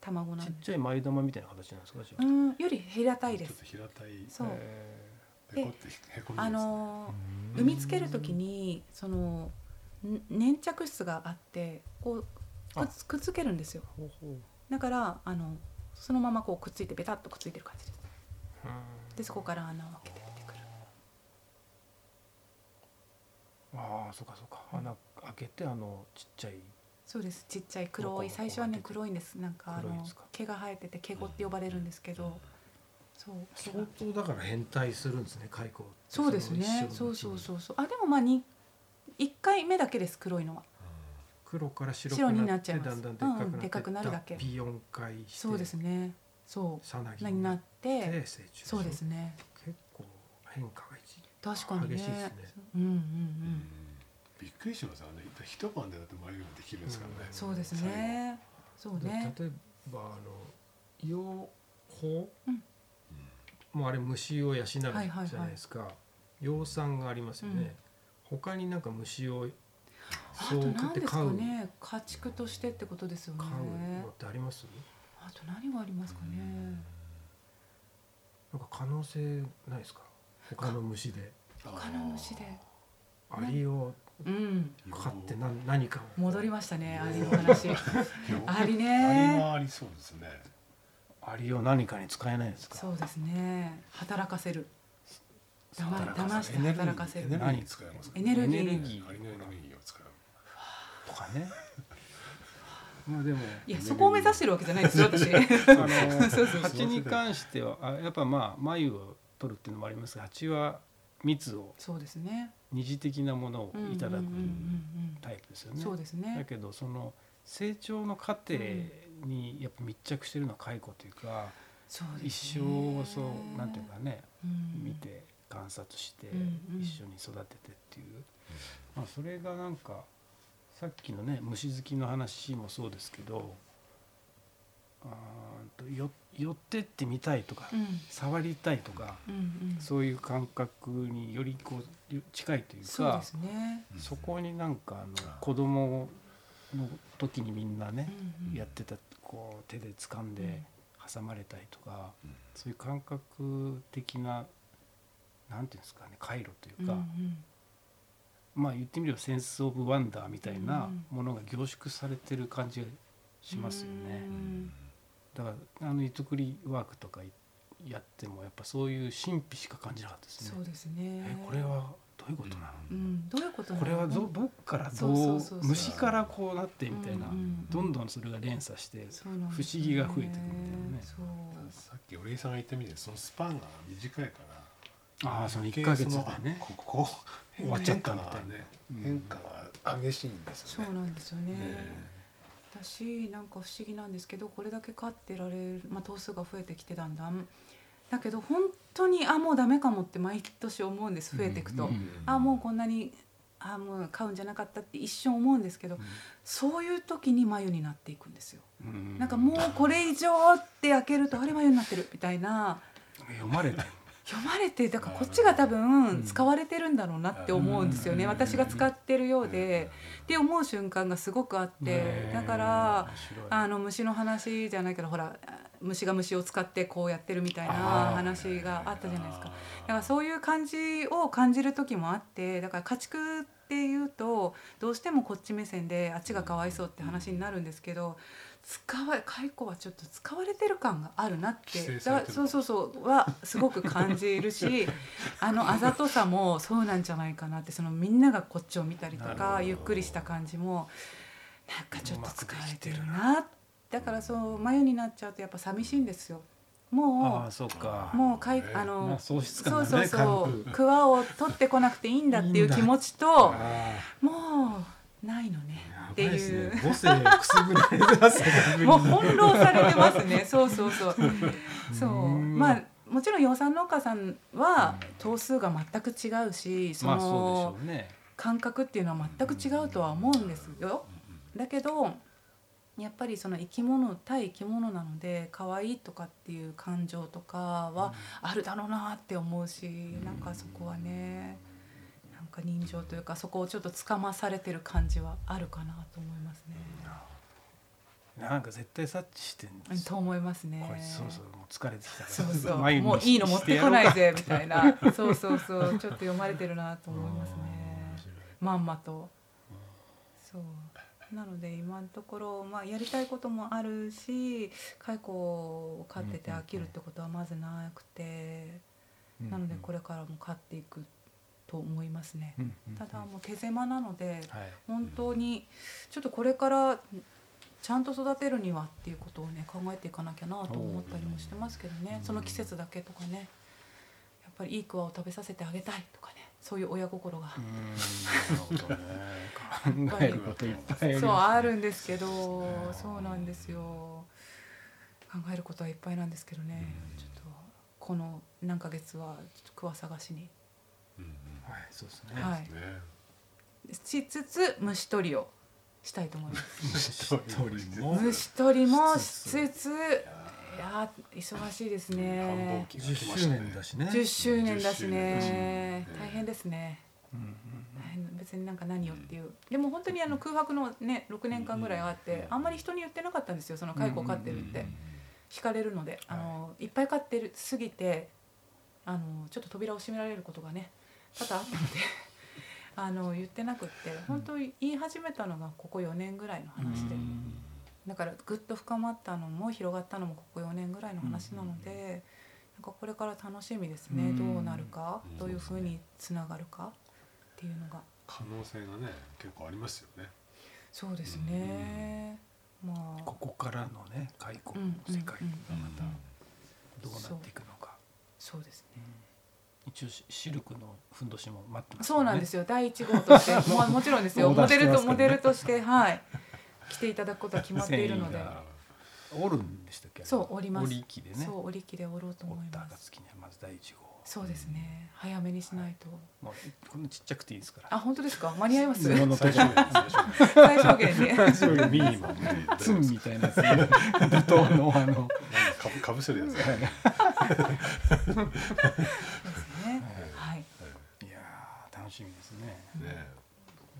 卵なんちっちゃい前玉みたいな形なんですかうん。より平たいです。平たい。そう。であの産みつける時にその粘着質があってこうくっつけるんですよ。だからあのそのままこうくっついてベタっとくっついてる感じです。でそこから穴を開けて出てくる。ああそうかそうか。穴開けてあのちっちゃい。そうです。ちっちゃい黒い最初はね黒いんです。なんかあの毛が生えてて毛ゴって呼ばれるんですけど、そう。相当だから変態するんですね蚕そうですね。そうそうそうそう。あでもまあに1回目だけです黒いのは。黒から白くなっちゃいます。だんだんでかくなるだけ。ピ4回してそうですね。そう。になってそうですね。結構変化が確かにね。激しいですね。うんうんうん。びっくりしますよね。一晩でだって眉ができるんですからね、そうですね。そうね。例えばあの養蜂、もうあれ虫を養うじゃないですか、養蚕がありますよね、他になんか虫をそう何ですかね家畜としてってことですよね。飼うのってあります？あと何がありますかね。なんか可能性ないですか？他の虫で。他の虫で。アリを飼って何何か戻りましたねアリの話。アリね。アリはありそうですね。アリを何かに使えないですか？そうですね。働かせる騙して働かせる。エネルギー使いますエネルギー。エネルギーを使う。とかね。まあでもいやそこを目指してるわけじゃないですよ 私。あの 蜂に関してはあやっぱまあ眉を取るっていうのもありますが蜂は蜜をそうですね。二次的なものをいただくタイプですよね。そうですね。だけどその成長の過程にやっぱ密着してるのは蚕というか、う一生をそうなんていうかね、見て観察して一緒に育ててっていう、まあ、それがなんかさっきのね虫好きの話もそうですけどあとよ寄ってってみたいとか、うん、触りたいとか、うんうん、そういう感覚によりこう近いというかそ、ね、そこになんかあの子供の時にみんなね、うんうん、やってたこう手で掴んで挟まれたりとか、うん、そういう感覚的ななんていうんですかね回路というか、うんうん、まあ言ってみればセンス・オブ・ワンダーみたいなものが凝縮されてる感じがしますよね。だからあの糸繰りワークとかやってもやっぱそういう神秘しか感じなかったですね。そうですね。えこれはどういうことなの、うん、どういうことこれはどどっからどう虫からこうなってみたいな、どんどんそれが連鎖して不思議が増えてくるみたいなね。さっきお礼さんが言ったみたいにそのスパンが短いからああその1か月でね。ここ終わっちゃったみたいな、ね、変化が激しいんですよね。そうなんですよね、私なんか不思議なんですけどこれだけ飼ってられる、まあ、頭数が増えてきてだんだん。だけど本当にあもうダメかもって毎年思うんです増えていくと、うんうん、あもうこんなにあもう飼うんじゃなかったって一瞬思うんですけど、うん、そういう時に眉になっていくんですよ、うん、なんかもうこれ以上って開けるとあれ眉になってるみたいな。読まれて読まれてだからこっちが多分使われてるんだろうなって思うんですよね、私が使ってるようで、って思う瞬間がすごくあって、だからあの虫の話じゃないけどほら虫が虫を使ってこうやってるみたいな話があったじゃないですか。だからそういう感じを感じる時もあってだから家畜っていうとどうしてもこっち目線であっちがかわいそうって話になるんですけど使わ蚕はちょっと使われてる感があるなって。そうそうそうはすごく感じるし あのあざとさもそうなんじゃないかなってそのみんながこっちを見たりとかゆっくりした感じもなんかちょっと使われてるなだからそう眉になっちゃうとやっぱ寂しいんですよ。もうそうか。もうかいあの、まあ、そうそうそうクワを取ってこなくていいんだっていう気持ちと もうないのね。っていう。母性くすぐられてますね。もう翻弄されてますね。そうそうそう。そう。まあもちろん養蚕農家さんは頭数が全く違うし、その感覚っていうのは全く違うとは思うんですよ。だけど。やっぱりその生き物対生き物なので可愛いとかっていう感情とかはあるだろうなって思うし、なんかそこはねか人情というかそこをちょっとつかまされてる感じはあるかなと思いますね。なんか絶対察知してんですと思いますね。そうそうもう疲れてきたそうそう。もういいの持ってこないぜみたいな。そうそうそう。ちょっと読まれてるなと思いますね。まんまと。そう。なので今のところ、まあ、やりたいこともあるし蚕を飼ってて飽きるってことはまずなくて、なのでこれからも飼っていくと思いますね。ただもう手狭なので、はい、本当にちょっとこれからちゃんと育てるにはっていうことをね考えていかなきゃなと思ったりもしてますけどね。その季節だけとかね。やっぱりいいクワを食べさせてあげたいとかね。そういう親心が。そうあるんですけどそうなんですよ。考えることはいっぱいなんですけどね。ちょっとこの何ヶ月はちょっとクワ探しにはいそうですね。はい。しつつ虫取りをしたいと思います。虫取りも虫取りもしつつ。いや忙しいですね。十周年だしね。十周年だしね。大変ですね。別になんか何よっていうでも本当にあの空白のね6年間ぐらいあってあんまり人に言ってなかったんですよその蚕飼ってるって惹かれるのであのいっぱい飼ってるすぎてあのちょっと扉を閉められることがね多々あったのであの言ってなくって本当言い始めたのがここ4年ぐらいの話で。だからぐっと深まったのも広がったのもここ4年ぐらいの話なのでなんかこれから楽しみですね。どうなるか？どういうふうにつながるか？っていうのが。可能性がね結構ありますよね。そうですね。まあ。ここからのね開口の世界がまたどうなっていくのか。そう。ですね一応シルクのふんどしも待ってます、ね、そうなんですよ。第一号として。ももちろんですよ。モデルとモデルとしてはい。来ていただくことは決まっているので。折るんでしたっけ？そう折ります。折り機でね。そう折り機で折ろうと思います。まず第一号。そうですね、早めにしないと、もうこんなちっちゃくていいですから。あ本当ですか？間に合います？最小限ね最小限ミニマムツンみたいなやつ。ね舞踏のあの。かぶかぶせるやつ しみですね。ね。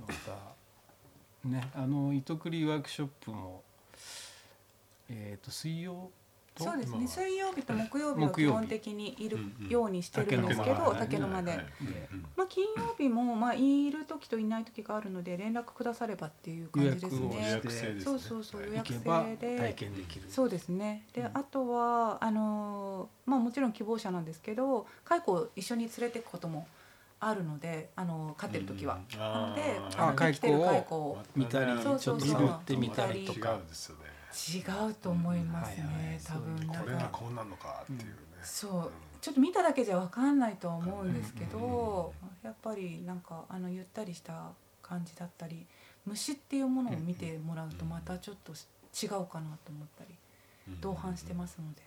またねあの糸繰りワークショップもえっ、ー、と水曜そうですね。水曜日と木曜日は基本的にいるようにしてるんで。すけど竹の間で、まあ、金曜日もまあいる時といない時があるので連絡くださればっていう感じですね。そうそうそう予約制で。体験できる。そうですね。で、あとはあのまあもちろん希望者なんですけど蚕を一緒に連れていくこともあるのであの飼ってる時は、なのであ生きてる蚕を見たりちょっと触ってみたりとか。違うと思いますね、多分これがこうなるのかっていうね、そう。ちょっと見ただけじゃ分かんないとは思うんですけど、やっぱりなんかあのゆったりした感じだったり虫っていうものを見てもらうとまたちょっと違うかなと思ったり、同伴してますので、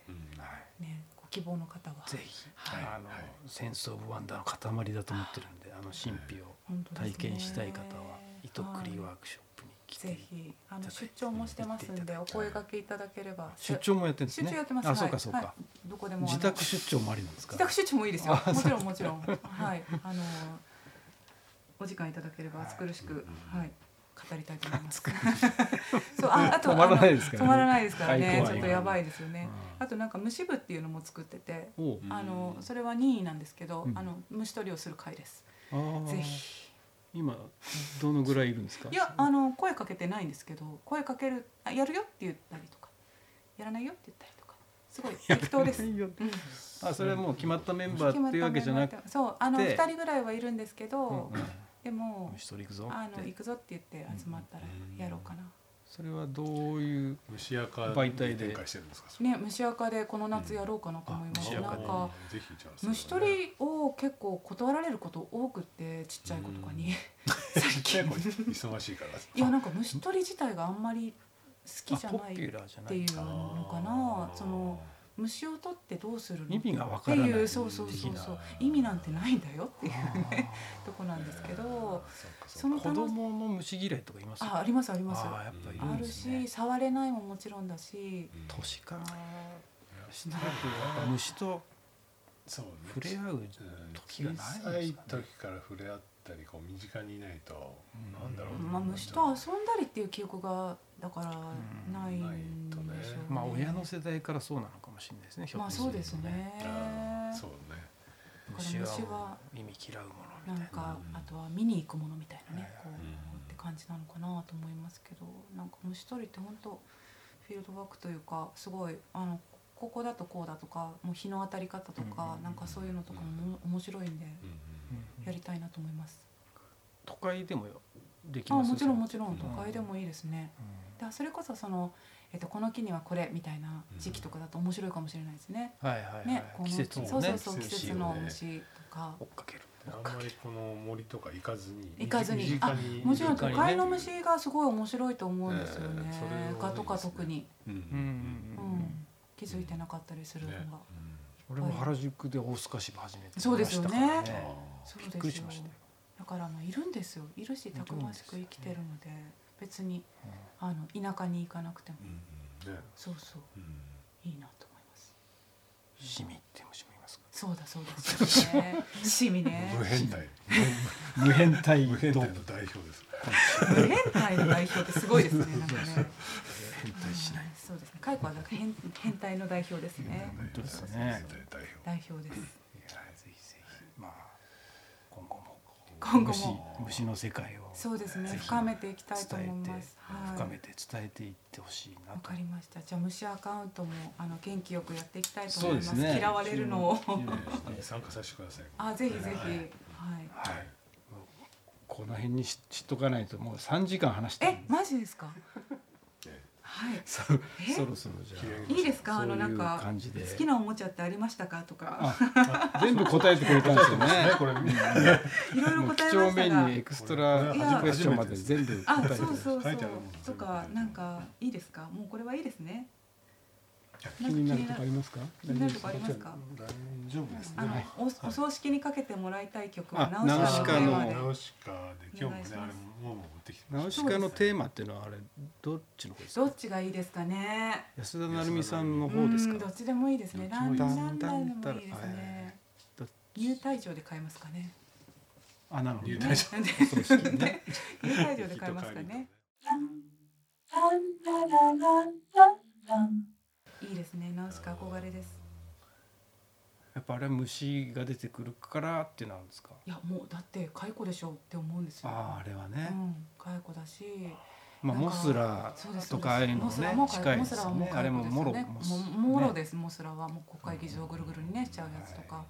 ね希望の方は。ぜひ、はい、あの、はい、センスオブワンダーの塊だと思ってるんであの神秘を体験したい方は糸繰りワークショップに来ぜひあの出張もしてますんでお声掛けいただければ。出張もやってるんですね。出張やってます。あそうかそうか、はい、どこでも自宅出張もありなんですか？自宅出張もいいですよ。もちろんもちろん。はい。あのお時間いただければ暑苦しく。はい語りたいと思います。そうああと止まらないですから、ね、止まらないですからね。ちょっとやばいですよね。あとなんか虫部っていうのも作ってて、あのそれは任意なんですけど、あの虫取りをする会です。ぜひ。今どのぐらいいるんですか？いやあの声かけてないんですけど、声かけるあやるよって言ったりとか、やらないよって言ったりとか、すごい 適当です。うん、あそれはもう決まったメンバーっていうわけじゃなくて、そうあの二人ぐらいはいるんですけど。うんうんでも虫取り行くぞあの行くぞって言って集まったらやろうかな、それはどういう虫垢媒体で？展してるんですか？ね虫垢でこの夏やろうかなと思います、うん、なんか虫取りを結構断られること多くってちっちゃい子とかに。最近。忙しいから。いやなんか虫取り自体があんまり好きじゃないっていうのかな。その虫を取ってどうするの？意味が分からないっていうそうそうそうそう。意味なんてないんだよっていうね。とこなんですけどその子供の虫嫌いとかいますあありますありますあやっぱり、あるし触れないももちろんだし。年からしたら虫と触れ合う時がない小さい時から触れ合ったりこう身近にいないと、なんだろう、まあ、虫と遊んだりっていう記憶がだからないんでしょうね,、まあ親の世代からそうなのかもしれないですねまあそうですね。そうね。虫は意味嫌うものな。んか、あとは見に行くものみたいなね、こうって感じなのかなと思いますけどなんか虫取りって本当フィールドワークというかすごいあのここだとこうだとかもう日の当たり方とか、なんかそういうのとかも面白いんで、やりたいなと思います。都会でもできますあもちろんもちろん。都会でもいいですね。だそれこそそのえっと、この木にはこれみたいな時期とかだと面白いかもしれないですね。はいはいはい、ね、この季節の、ね、そうそうそう季節の虫とか。追っかける。あんまりこの森とか行かずに行かずに。あもちろん都会の虫がすごい面白いと思うんですよね。えとか特に、うんうんうん気づいてなかったりするのが。ね俺も原宿で大須賀芝始めてそうですよね。そうですよ。だからまあいるんですよ。いるしたくましく生きてるので。別に、あの田舎に行かなくても、ね、そうそう、いいなと思います。シミって虫もいますか？そうだそうですね。シミね。無変態。無変態無変態の代表です。無変態の代表ってすごいですねなんかね。変態しない、そうですね。解雇はなんか変変態の代表ですね。本当ですね。代表ですいやぜひぜひまあ今後も今後も。虫の世界をそうですね。深めていきたいと思います、はい、深めて伝えていってほしいなわかりました。じゃあ虫アカウントもあの元気よくやっていきたいと思います、ね、嫌われるのを。参加させてください。あぜひぜひ。はい、はい、この辺にししとかないともう三時間話してえマジですか？はい。そそろそろじゃあ。いいですか？あのなんか好きなおもちゃってありましたか？とか。全部答えてくれたんですよね。これいろいろ答えましたが。エクストラクエスチョンまで全部あ、そうそうそう。とかなんかいいですか？もうこれはいいですね。気になるとこありますか？気になるとこありますか？大丈夫ですね。おお葬式にかけてもらいたい曲はナウシカのナウシカで今日もねあれももってきてナウシカのテーマっていうのはあれどっちの方ですか？どっちがいいですかね？安田成美さんの方ですか？どっちでもいいですね。ランランランでもいいですね。入退場で買えますかね？あ、なるほど。入退場。入退場で買えますかね？いいですね。ナウシカ憧れです。やっぱあれは虫が出てくるからってなんですか？いやもうだって蚕でしょうって思うんですよ。ああれはね、うん、蚕だし。まあモスラとかああいうのね近いですよね。あれもモロモロです。モスラはもう国会議事をぐるぐるにねしちゃうやつとか。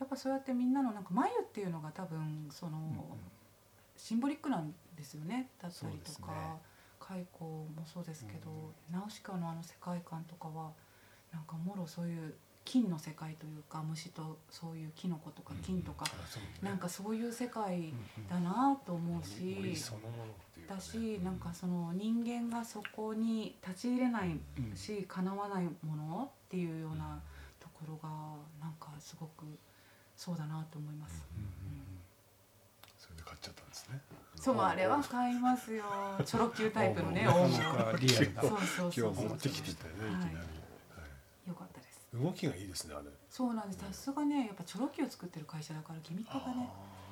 やっぱそうやってみんなのなんか眉っていうのが多分そのシンボリックなんですよね。だったりとか蚕もそうですけどナウシカのあの世界観とかはなんかもろそういう金の世界というか虫とそういうキノコとか金とか、うん、なんかそういう世界だなと思うし、だしなんかその人間がそこに立ち入れないしかなわないものっていうようなところがなんかすごくそうだなと思います。それで買っちゃったんですね。そうあれは買いますよ。チョロ Q タイプのね大物リアルなそうそうそう持ってきてたよねいきなり、はい。よかったです。動きがいいですねあれ。そうなんです。さすがねやっぱチョロ Q を作ってる会社だからギミックがね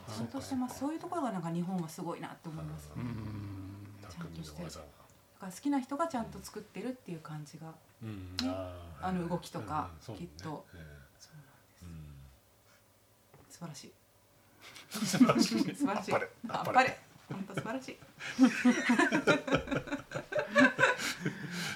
ちゃんとしてますそういうところがなんか日本はすごいなって思います。ねちゃんとしてだから好きな人がちゃんと作ってるっていう感じが、ね、あの動きとか、きっと、そうなんです。素晴らしい素晴らしい素晴らしいあっぱれ本当素晴らしい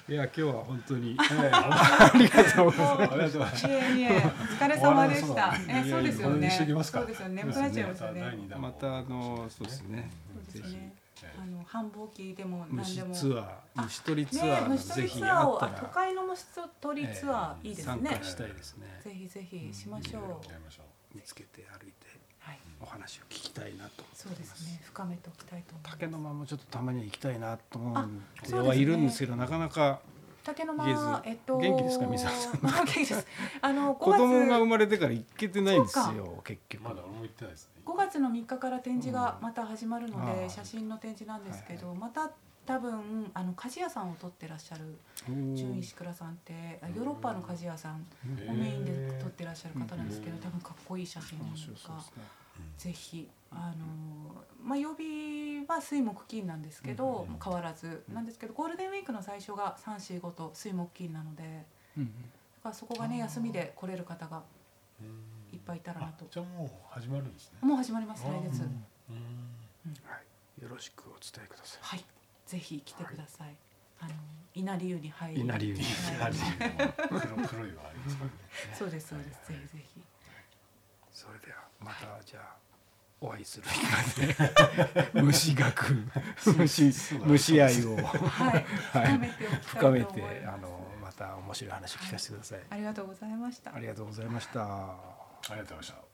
いや今日は本当に、ありがとうございます。いえいえ お疲れ様でした。えそうですよね。そうですよね。眠くなっちゃいますよね。またあのそうですね。ぜひ。あの繁忙期でも何でもツアー虫取りツアーぜひあったら都会の虫取りツアーいいですね。参加したいですね。ぜひぜひしましょう。見つけて歩いて。お話を聞きたいなとそうですね。深めておきたいと竹の間もちょっとたまに行きたいなと思うはいるんですけどなかなか竹の間えっと元気ですか水原さん。元気です。あの 子供が生まれてから行けてないんですよ結局。まだも行ってないですね。5月の3日から展示がまた始まるので、写真の展示なんですけど、また多分あの鍛冶屋さんを取ってらっしゃる純石倉さんってヨーロッパの鍛冶屋さんをメインで撮ってらっしゃる方なんですけど多分かっこいい写真がぜひあのまあ曜日は水木金なんですけど、変わらずなんですけどゴールデンウィークの最初が345と水木金なので、だからそこがね休みで来れる方がいっぱいいたらなと。じゃあもう始まるんですね。もう始まります来月、はい。よろしくお伝えください。はい。ぜひ来てください、あの稲荷湯に入り稲荷湯に入り 黒黒いはありますね。そうですそうです。ぜひぜひそれではまたじゃあお会いする 虫学虫虫愛を、はい、深めてあのまた面白い話聞かせてください、ありがとうございました。ありがとうございました。ありがとうございました